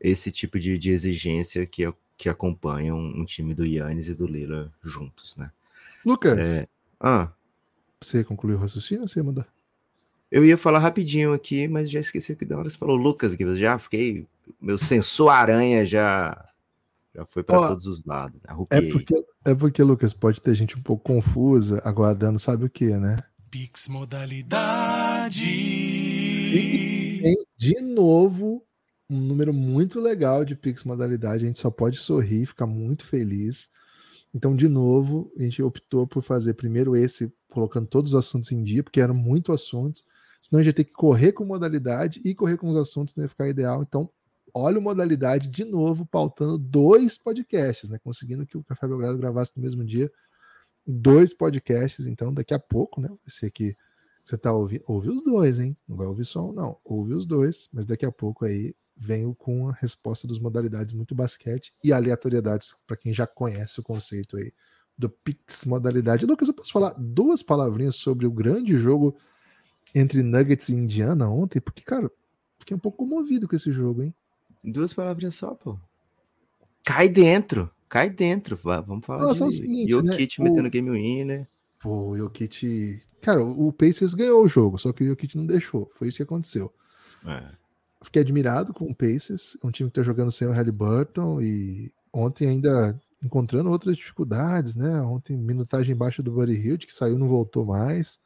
esse tipo de, de exigência que, que acompanha um, um, time do Yannis e do Lila juntos, né? Lucas, é... ah, você concluiu o raciocínio ou você ia mandar? Eu ia falar rapidinho aqui, mas já esqueci que da hora você falou Lucas, que já fiquei. Meu sensor aranha já já foi para todos os lados. Né? É porque, é porque, Lucas, pode ter gente um pouco confusa, aguardando, sabe o que, né? Pix modalidade. E, de novo, um número muito legal de Pix modalidade. A gente só pode sorrir, ficar muito feliz. Então, de novo, a gente optou por fazer primeiro esse, colocando todos os assuntos em dia, porque eram muito assuntos. Senão a gente ia ter que correr com modalidade e correr com os assuntos, não ia ficar ideal. Então, olha o modalidade de novo, pautando dois podcasts, né? Conseguindo que o Café Belgrado gravasse no mesmo dia dois podcasts. Então, daqui a pouco, né? Esse aqui você tá ouvindo, ouve os dois, hein? Não vai ouvir só um, não. Ouve os dois, mas daqui a pouco aí venho com a resposta dos modalidades muito basquete e aleatoriedades para quem já conhece o conceito aí do Pix modalidade. Lucas, eu posso falar duas palavrinhas sobre o grande jogo entre Nuggets e Indiana ontem? Porque, cara, fiquei um pouco comovido com esse jogo, hein? Duas palavrinhas só, pô. Cai dentro, cai dentro. Vamos falar Nossa, de é seguinte, Jokic né? metendo o... game winner. Pô, o Jokic... Cara, o Pacers ganhou o jogo, só que o Jokic não deixou. Foi isso que aconteceu. É fiquei admirado com o Pacers, um time que está jogando sem o Halliburton e ontem ainda encontrando outras dificuldades, né? Ontem minutagem baixa do Buddy Hield, que saiu não voltou mais.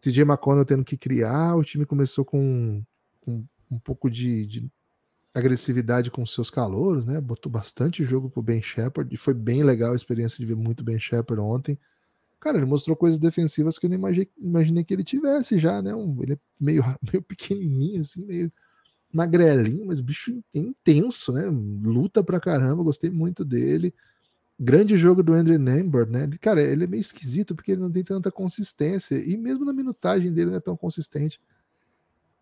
TJ McConnell tendo que criar, o time começou com, com um pouco de, de, agressividade com seus calouros, né? Botou bastante jogo pro Ben Shepard e foi bem legal a experiência de ver muito Ben Shepard ontem. Cara, ele mostrou coisas defensivas que eu não imaginei, imaginei que ele tivesse já, né? Um, ele é meio, meio pequenininho, assim, meio magrelinho, mas bicho é intenso, né? Luta pra caramba, gostei muito dele. Grande jogo do Andrew Nembhard, né? Cara, ele é meio esquisito porque ele não tem tanta consistência e mesmo na minutagem dele não é tão consistente.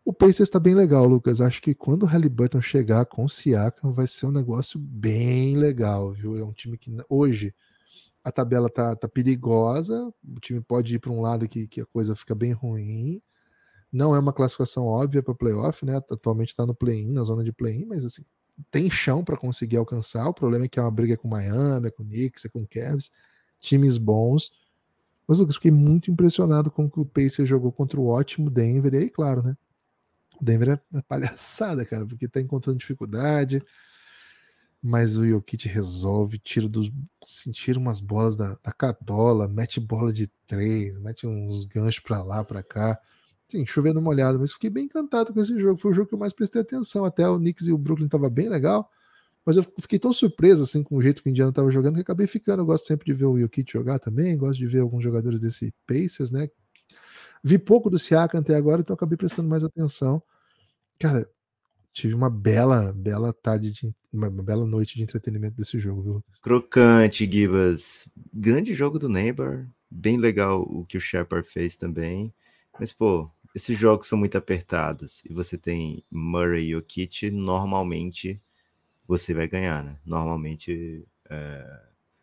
O Pacers está bem legal, Lucas. Acho que quando o Halliburton chegar com o Siakam vai ser um negócio bem legal, viu? É um time que hoje a tabela tá, tá perigosa, o time pode ir para um lado que, que a coisa fica bem ruim. Não é uma classificação óbvia para playoff, né? Atualmente está no play-in, na zona de play-in, mas assim, tem chão para conseguir alcançar. O problema é que é uma briga com Miami, é com Knicks, é com Cavs, times bons. Mas, Lucas, fiquei muito impressionado com o que o Pacers jogou contra o ótimo Denver. E aí, claro, né? O Denver é palhaçada, cara, porque tá encontrando dificuldade mas o Jokic resolve, tira dos. Assim, umas bolas da, da cartola, mete bola de três, mete uns ganchos para lá, para cá. Sim, chovendo molhado, mas fiquei bem encantado com esse jogo. Foi o jogo que eu mais prestei atenção. Até o Knicks e o Brooklyn tava bem legal, mas eu fiquei tão surpreso assim com o jeito que o Indiana tava jogando que acabei ficando. Eu gosto sempre de ver o Jokic jogar também, gosto de ver alguns jogadores desse Pacers, né? Vi pouco do Siakam até agora, então acabei prestando mais atenção. Cara, tive uma bela, bela tarde de uma bela noite de entretenimento desse jogo, viu? Crocante, Gibas. Grande jogo do Neighbor. Bem legal o que o Shepard fez também. Mas, pô, esses jogos são muito apertados e você tem Murray e o Kit, normalmente você vai ganhar, né? Normalmente é,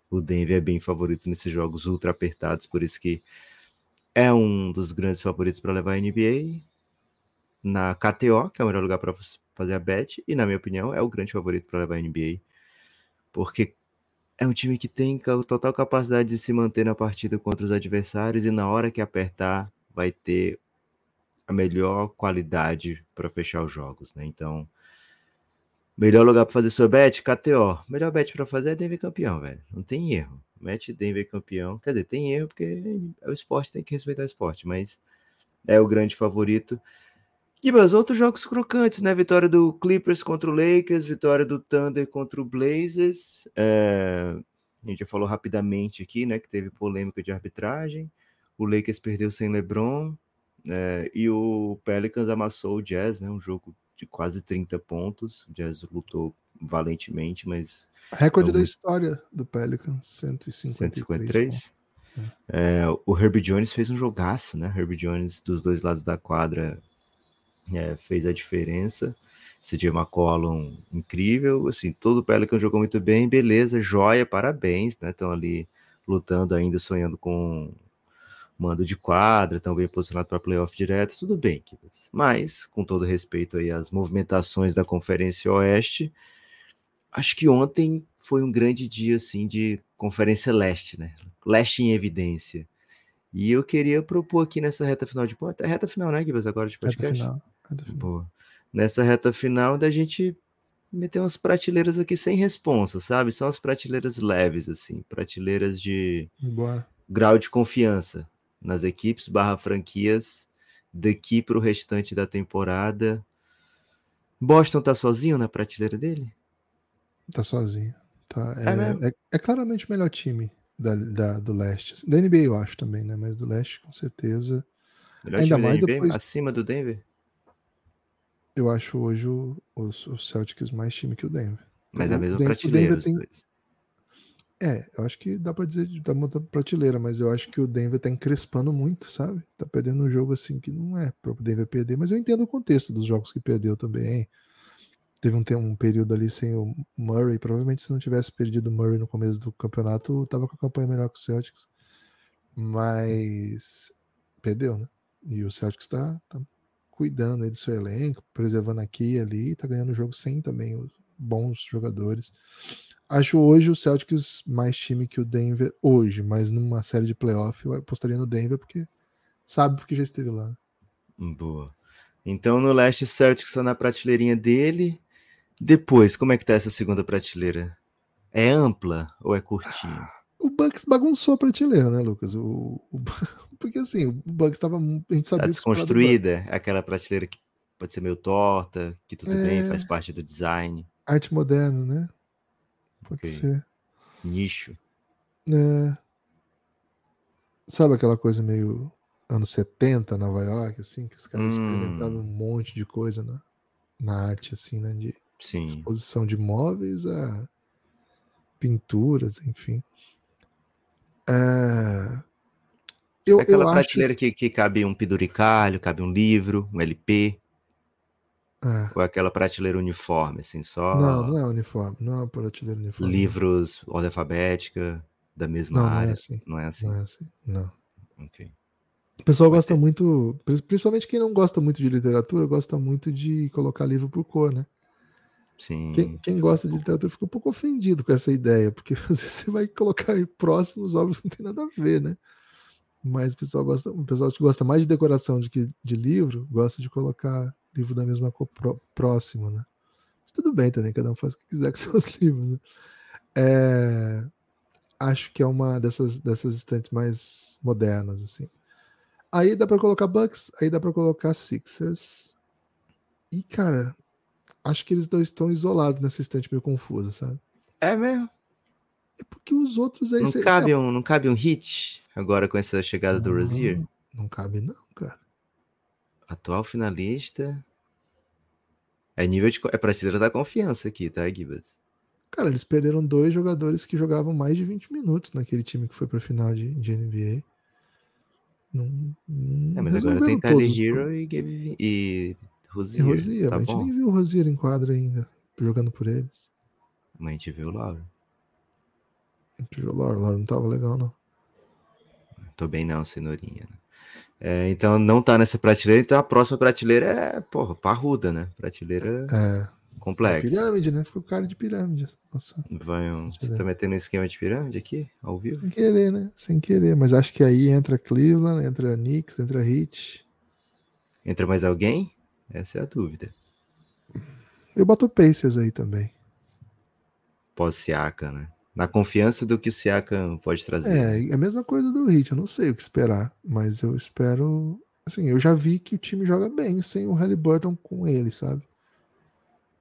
o Denver é bem favorito nesses jogos ultra apertados, por isso que é um dos grandes favoritos para levar a NBA na KTO, que é o melhor lugar para fazer a bet, e na minha opinião é o grande favorito para levar a NBA, porque é um time que tem total capacidade de se manter na partida contra os adversários e na hora que apertar vai ter a melhor qualidade para fechar os jogos, né? Então, melhor lugar para fazer sua bet, KTO. Melhor bet para fazer é Denver campeão, velho. Não tem erro. Mete Denver campeão. Quer dizer, tem erro porque é o esporte, tem que respeitar o esporte, mas é o grande favorito. E meus outros jogos crocantes, né? Vitória do Clippers contra o Lakers, vitória do Thunder contra o Blazers. É... A gente já falou rapidamente aqui, né? Que teve polêmica de arbitragem. O Lakers perdeu sem LeBron. É... E o Pelicans amassou o Jazz, né? Um jogo de quase 30 pontos. O Jazz lutou valentemente, mas. Recorde é da história do Pelicans, 153. 153. É, o Herbie Jones fez um jogaço, né? Herbie Jones dos dois lados da quadra é, fez a diferença. CJ McCollum, incrível. Assim, todo o Pelican jogou muito bem, beleza, joia, parabéns, né? Estão ali lutando ainda, sonhando com mando de quadra, estão bem posicionados para playoff direto, tudo bem. Mas, com todo respeito aí às movimentações da Conferência Oeste, acho que ontem foi um grande dia, assim, de Conferência Leste, né? Leste em evidência. E eu queria propor aqui nessa reta final de é reta final, né, Kibas, agora de podcast? Reta final. Boa. Nessa reta final da gente meter umas prateleiras aqui sem responsa, sabe? São as prateleiras leves, assim, prateleiras de Bora. grau de confiança nas equipes barra franquias daqui para o restante da temporada. Boston tá sozinho na prateleira dele? Tá sozinho. Tá, É é, é, é claramente o melhor time da, da- do leste. assim. Da NBA eu acho também, né? Mas do leste, com certeza. Melhor Ainda time da mais NBA? depois- Acima do Denver? Eu acho hoje o, os, os Celtics mais time que o Denver. Mas é a mesma Denver- prateleira, Denver tem- dois. É, eu acho que dá pra dizer da muita prateleira, mas eu acho que o Denver tá encrespando muito, sabe? Tá perdendo um jogo assim que não é pro Denver perder, mas eu entendo o contexto dos jogos que perdeu também. Teve um, um período ali sem o Murray, provavelmente se não tivesse perdido o Murray no começo do campeonato, tava com a campanha melhor que o Celtics. Mas perdeu, né? E o Celtics tá, tá cuidando aí do seu elenco, preservando aqui e ali, tá ganhando o jogo sem também os bons jogadores. Acho hoje o Celtics mais time que o Denver hoje, mas numa série de playoff eu apostaria no Denver porque sabe porque já esteve lá. né? Boa. Então no leste Celtics está na prateleirinha dele. Depois, como é que tá essa segunda prateleira? É ampla ou é curtinho? O Bucks bagunçou a prateleira, né, Lucas? O, o- porque assim, o Bucks tava. A gente sabia Tá do Bucks. desconstruída? Aquela prateleira que pode ser meio torta, que tudo bem, É. faz parte do design, Arte moderna, né? Pode Ok. ser. nicho. É. Sabe aquela coisa meio anos 70, Nova York, assim, que os caras Hum. experimentavam um monte de coisa na, na arte, assim, né? De Sim. exposição de móveis a pinturas, enfim. É, Eu, É aquela eu acho. prateleira que, que cabe um penduricalho, cabe um livro, um LP, É. ou é aquela prateleira uniforme, assim, só Não, não é uniforme, não é uma prateleira uniforme. livros, ordem alfabética, da mesma Não, não é área. assim. Não é assim? Não é assim. Não. Ok. O pessoal Vai gosta ter. muito, pri- principalmente quem não gosta muito de literatura, gosta muito de colocar livro por cor, né? Sim. Quem, quem gosta de literatura fica um pouco ofendido com essa ideia, porque às vezes você vai colocar próximos obras que não tem nada a ver, né? Mas o pessoal gosta, o pessoal gosta mais de decoração de, que, de livro, gosta de colocar livro da mesma cor pró- próximo, né? Mas tudo bem também, cada um faz o que quiser com seus livros, né? É, acho que é uma dessas, dessas estantes mais modernas, assim. Aí dá pra colocar Bucks, aí dá pra colocar Sixers. E, cara, acho que eles dois estão isolados nessa estante meio confusa, sabe? É mesmo? É porque os outros aí. Não cê- cabe, um, não cabe um hit agora com essa chegada do Não, Rozier? Não cabe, não, cara. Atual finalista. É nível de. É prateleira da confiança aqui, tá, Gibas? Cara, eles perderam dois jogadores que jogavam mais de 20 minutos naquele time que foi pra final de, de NBA. Não, não É, mas agora tem Tyler Hero e Gabe e E Rozier. Rozier, tá a gente bom. nem viu o Rozier em quadra ainda, jogando por eles. Mas a gente viu o Lauro. A gente viu o Laura, o Laura não tava legal, não. Tô bem não, cenourinha. né? É, então não tá nessa prateleira, então a próxima prateleira é, porra, parruda, né? Prateleira É, complexa. pirâmide, né? Ficou cara de pirâmide. Nossa, Vai um... Você tá metendo um esquema de pirâmide aqui, ao vivo? sem querer, né? Sem querer. Mas acho que aí entra Cleveland, entra Knicks, entra Heat. Entra mais alguém? Essa é a dúvida. Eu boto Pacers aí também. Pós-Siaka, né? Na confiança do que o Siaka pode trazer. É, é a mesma coisa do Heat, eu não sei o que esperar, mas eu espero. Assim, eu já vi que o time joga bem sem o Halliburton com ele, sabe?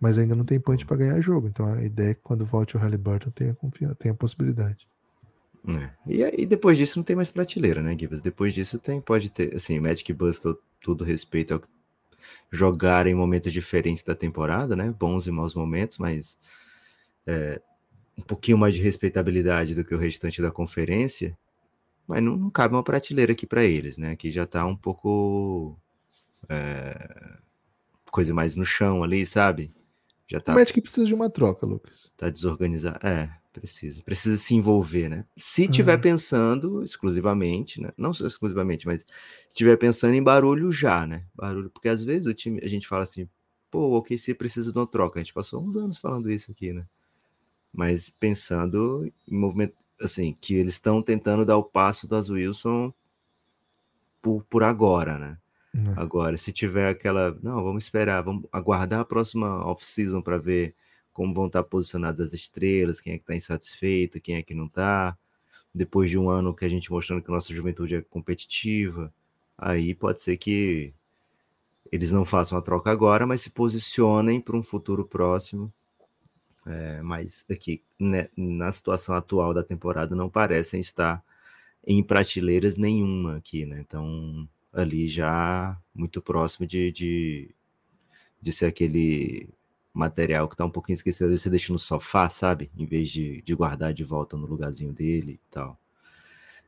Mas ainda não tem punch pra ganhar jogo, então a ideia é que quando volte o Halliburton tenha confiança, tenha possibilidade. É. E aí depois disso não tem mais prateleira, né, Gibas? Depois disso tem, pode ter, assim, Magic e Buzz, to- tudo respeito ao jogar em momentos diferentes da temporada, né? Bons e maus momentos, mas é, um pouquinho mais de respeitabilidade do que o restante da conferência, mas não, não cabe uma prateleira aqui para eles, né? Aqui já está um pouco é, coisa mais no chão ali, sabe? Já tá. O Magic precisa de uma troca, Lucas. Tá desorganizado. É, precisa. Precisa se envolver, né? Se tiver pensando exclusivamente, né? Não exclusivamente, mas estiver pensando em barulho já, né? Barulho, porque às vezes o time, a gente fala assim, pô, o OKC precisa de uma troca. A gente passou uns anos falando isso aqui, né? Mas pensando em movimento, assim, que eles estão tentando dar o passo do Wilson por, por agora, né? Uhum. Agora, se tiver aquela, não, vamos esperar, vamos aguardar a próxima off-season para ver como vão estar posicionadas as estrelas, quem é que está insatisfeito, quem é que não está. Depois de um ano que a gente mostrando que a nossa juventude é competitiva, aí pode ser que eles não façam a troca agora, mas se posicionem para um futuro próximo. É, mas aqui, né, na situação atual da temporada, não parecem estar em prateleiras nenhuma aqui, né? Então, ali já muito próximo de, de, de ser aquele material que está um pouquinho esquecido, você deixa no sofá, sabe? Em vez de, de guardar de volta no lugarzinho dele e tal.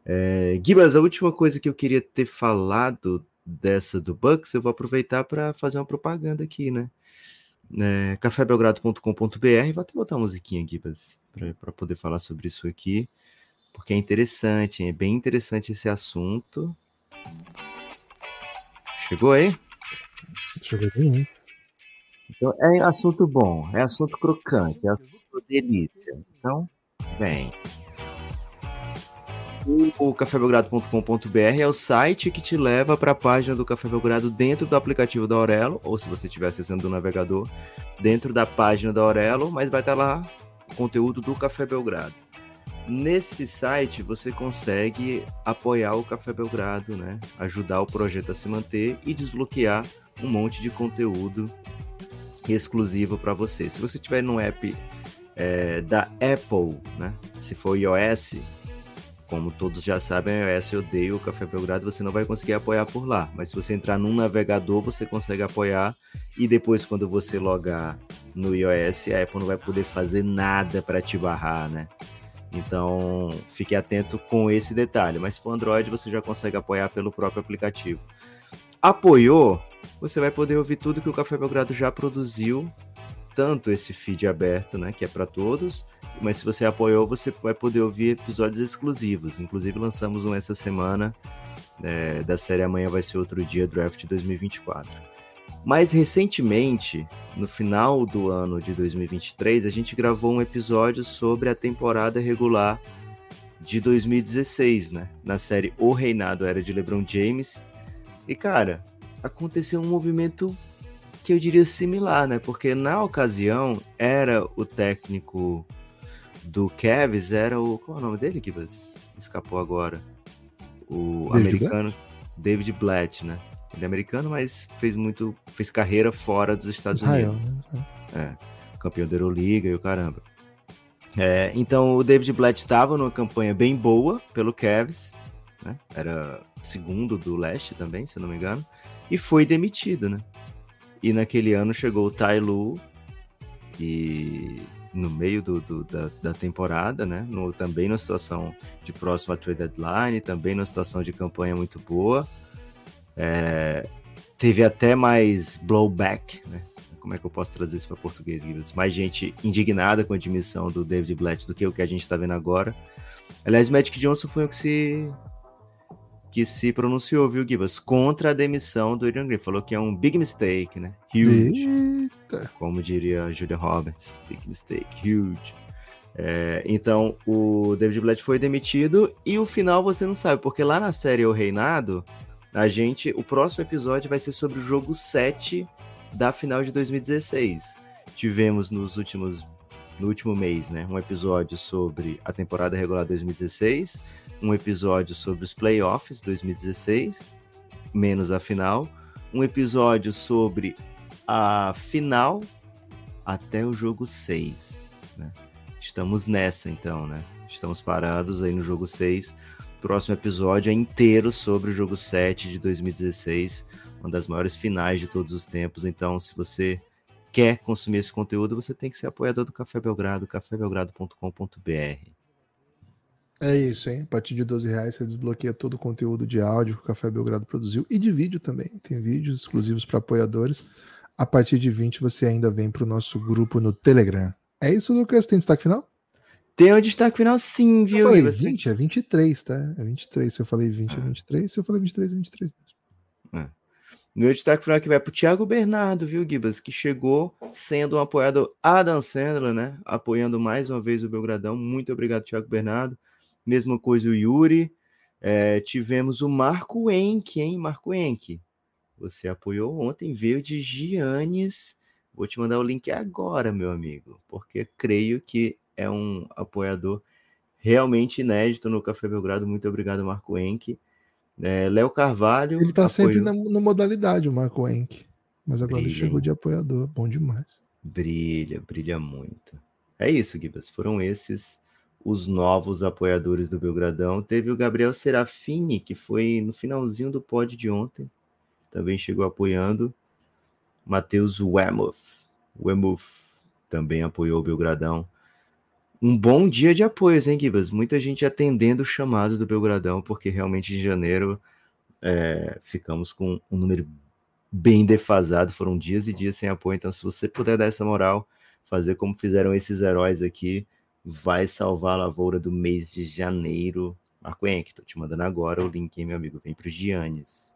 É, Gibas, a última coisa que eu queria ter falado dessa do Bucks, eu vou aproveitar para fazer uma propaganda aqui, né? É, cafébelgrado.com.br, vou até botar uma musiquinha, Gibas, para poder falar sobre isso aqui, porque é interessante, é bem interessante esse assunto. Chegou aí? Chegou bem, Então, é assunto bom, é assunto crocante, é assunto delícia. Então, vem. O cafébelgrado.com.br é o site que te leva para a página do Café Belgrado dentro do aplicativo da Aurelo, ou se você estiver acessando do navegador, dentro da página da Aurelo, mas vai estar lá o conteúdo do Café Belgrado. Nesse site você consegue apoiar o Café Belgrado, né? Ajudar o projeto a se manter e desbloquear um monte de conteúdo exclusivo para você. Se você tiver no app é, da Apple, né? Se for iOS, como todos já sabem, iOS odeia o Café Belgrado, você não vai conseguir apoiar por lá. Mas se você entrar num navegador, você consegue apoiar. E depois, quando você logar no iOS, a Apple não vai poder fazer nada para te barrar, né? Então, fique atento com esse detalhe. Mas se for Android, você já consegue apoiar pelo próprio aplicativo. Apoiou? Você vai poder ouvir tudo que o Café Belgrado já produziu, tanto esse feed aberto, né, que é para todos, mas se você apoiou, você vai poder ouvir episódios exclusivos. Inclusive, lançamos um essa semana é, da série Amanhã Vai Ser Outro Dia Draft 2024. Mais recentemente, no final do ano de 2023, a gente gravou um episódio sobre a temporada regular de 2016, né? Na série O Reinado Era de LeBron James. E, cara, aconteceu um movimento que eu diria similar, né? Porque na ocasião era o técnico do Cavs, era o. Qual é o nome dele que escapou agora? O David americano Blatt? David Blatt, né? Ele é americano, mas fez muito. fez carreira fora dos Estados Israel, Unidos. Né? É, campeão da Euroliga e o caramba. É, então o David Blatt estava numa campanha bem boa pelo Cavs, né? Era segundo do leste também, se não me engano, e foi demitido, né? E naquele ano chegou o Tai Lu e no meio do, do da, da, temporada, né? No, também numa situação de próxima trade deadline, também numa situação de campanha muito boa. É, teve até mais blowback, né? Como é que eu posso trazer isso para português, Gibbs? Mais gente indignada com a admissão do David Blatt do que o que a gente está vendo agora. Aliás, o Magic Johnson foi o que se que se pronunciou, viu, Gibas? Contra a demissão do Adrian Green. Falou que é um big mistake, né? Huge. Eita. Como diria a Julia Roberts. Big mistake, huge. É, então, o David Blatt foi demitido e o final você não sabe, porque lá na série O Reinado, a gente, o próximo episódio vai ser sobre o jogo 7 da final de 2016. Tivemos nos últimos no último mês, né, um episódio sobre a temporada regular 2016, um episódio sobre os playoffs 2016, menos a final, um episódio sobre a final até o jogo 6, né? Estamos nessa então, né? Estamos parados aí no jogo 6 próximo episódio é inteiro sobre o jogo 7 de 2016, uma das maiores finais de todos os tempos. Então, se você quer consumir esse conteúdo, você tem que ser apoiador do Café Belgrado, cafébelgrado.com.br. É isso, hein? A partir de 12 reais você desbloqueia todo o conteúdo de áudio que o Café Belgrado produziu e de vídeo também. Tem vídeos exclusivos para apoiadores. A partir de 20 você ainda vem para o nosso grupo no Telegram. É isso, Lucas? Tem destaque final? Tem um destaque final sim, viu? Eu falei Você- 20, é 23, tá? É 23. Se eu falei 20, é 23. Se eu falei 23, é 23 mesmo. Meu destaque final aqui vai pro Thiago Bernardo, viu, Gibas? Que chegou sendo um apoiador Adam Sandler, né? Apoiando mais uma vez o Belgradão. Muito obrigado, Thiago Bernardo. Mesma coisa o Yuri. É, tivemos o Marco Enck, hein? Marco Enck. Você apoiou ontem, veio de Giannis. Vou te mandar o link agora, meu amigo, porque creio que é um apoiador realmente inédito no Café Belgrado. Muito obrigado, Marco Enck. É, Léo Carvalho. Ele tá sempre na, na modalidade, o Marco Enck. Mas agora ele Brilha, chegou hein? de apoiador. Bom demais. Brilha, brilha muito. É isso, Gibas. Foram esses os novos apoiadores do Belgradão. Teve o Gabriel Serafini, que foi no finalzinho do pod de ontem. Também chegou apoiando. Matheus Wemuth. Wemuth também apoiou o Belgradão. Um bom dia de apoios, hein, Gibas? Muita gente atendendo o chamado do Belgradão, porque realmente em janeiro é, ficamos com um número bem defasado, foram dias e dias sem apoio. Então, se você puder dar essa moral, fazer como fizeram esses heróis aqui, vai salvar a lavoura do mês de janeiro. Marco Henrique, tô te mandando agora o link, hein, meu amigo? Vem pro Giannis.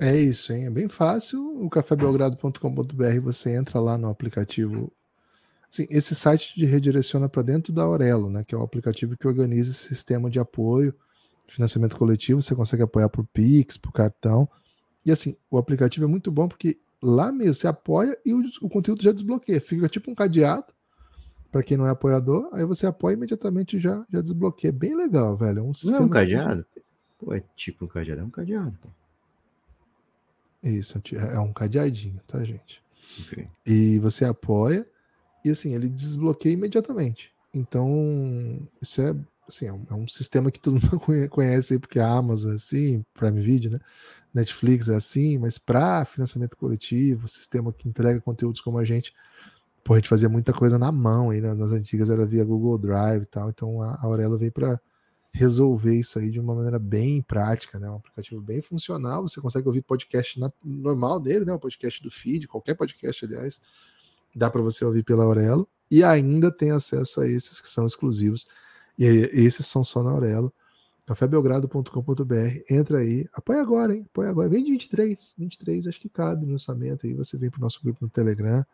É isso, hein? É bem fácil. O cafébelgrado.com.br você entra lá no aplicativo. Assim, esse site te redireciona para dentro da Aurelo, né? Que é o aplicativo que organiza esse sistema de apoio, financiamento coletivo. Você consegue apoiar por Pix, por cartão. E assim, o aplicativo é muito bom porque lá mesmo você apoia e o, o conteúdo já desbloqueia. Fica tipo um cadeado para quem não é apoiador. Aí você apoia imediatamente já, já desbloqueia. Bem legal, velho. É um Não sistema. é um cadeado? Pô, é tipo um cadeado, é um cadeado, pô. Isso, é um cadeadinho, tá, gente? Ok. E você apoia e assim, ele desbloqueia imediatamente. Então, isso é, assim, é, um, é sistema que todo mundo conhe- conhece aí, porque a Amazon é assim, Prime Video, né? Netflix é assim, mas para financiamento coletivo, sistema que entrega conteúdos como a gente, pô, a gente fazia muita coisa na mão aí, né? nas antigas era via Google Drive e tal, então a Aurelo veio para resolver isso aí de uma maneira bem prática, né? Um aplicativo bem funcional, você consegue ouvir podcast na- normal dele, né? O podcast do feed, qualquer podcast, aliás, dá para você ouvir pela Aurelo e ainda tem acesso a esses que são exclusivos. E esses são só na Aurelo. cafébelgrado.com.br, entra aí, apoia agora, hein? Apoia agora. Vem de 23, 23 acho que cabe no orçamento aí, você vem pro nosso grupo no Telegram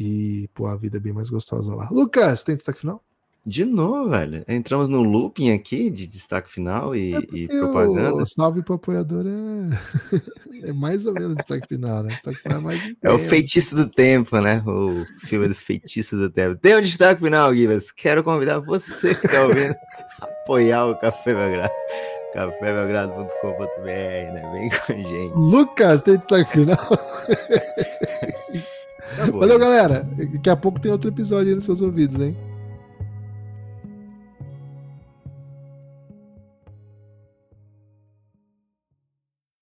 e, pô, a vida é bem mais gostosa lá. Lucas, tem destaque final? De novo, velho. Entramos no looping aqui de destaque final e, e propaganda. O salve pro apoiador é, é mais ou menos destaque final, né? Destaque final é mais É o feitiço do tempo, né? O filme do feitiço do tempo. Tem um destaque final, Gibas. Quero convidar você que tá ouvindo a apoiar o Café Belgrado. cafébelgrado.com.br, né? Vem com a gente. Lucas, tem destaque final. Valeu, né? galera. Daqui a pouco tem outro episódio aí nos seus ouvidos, hein?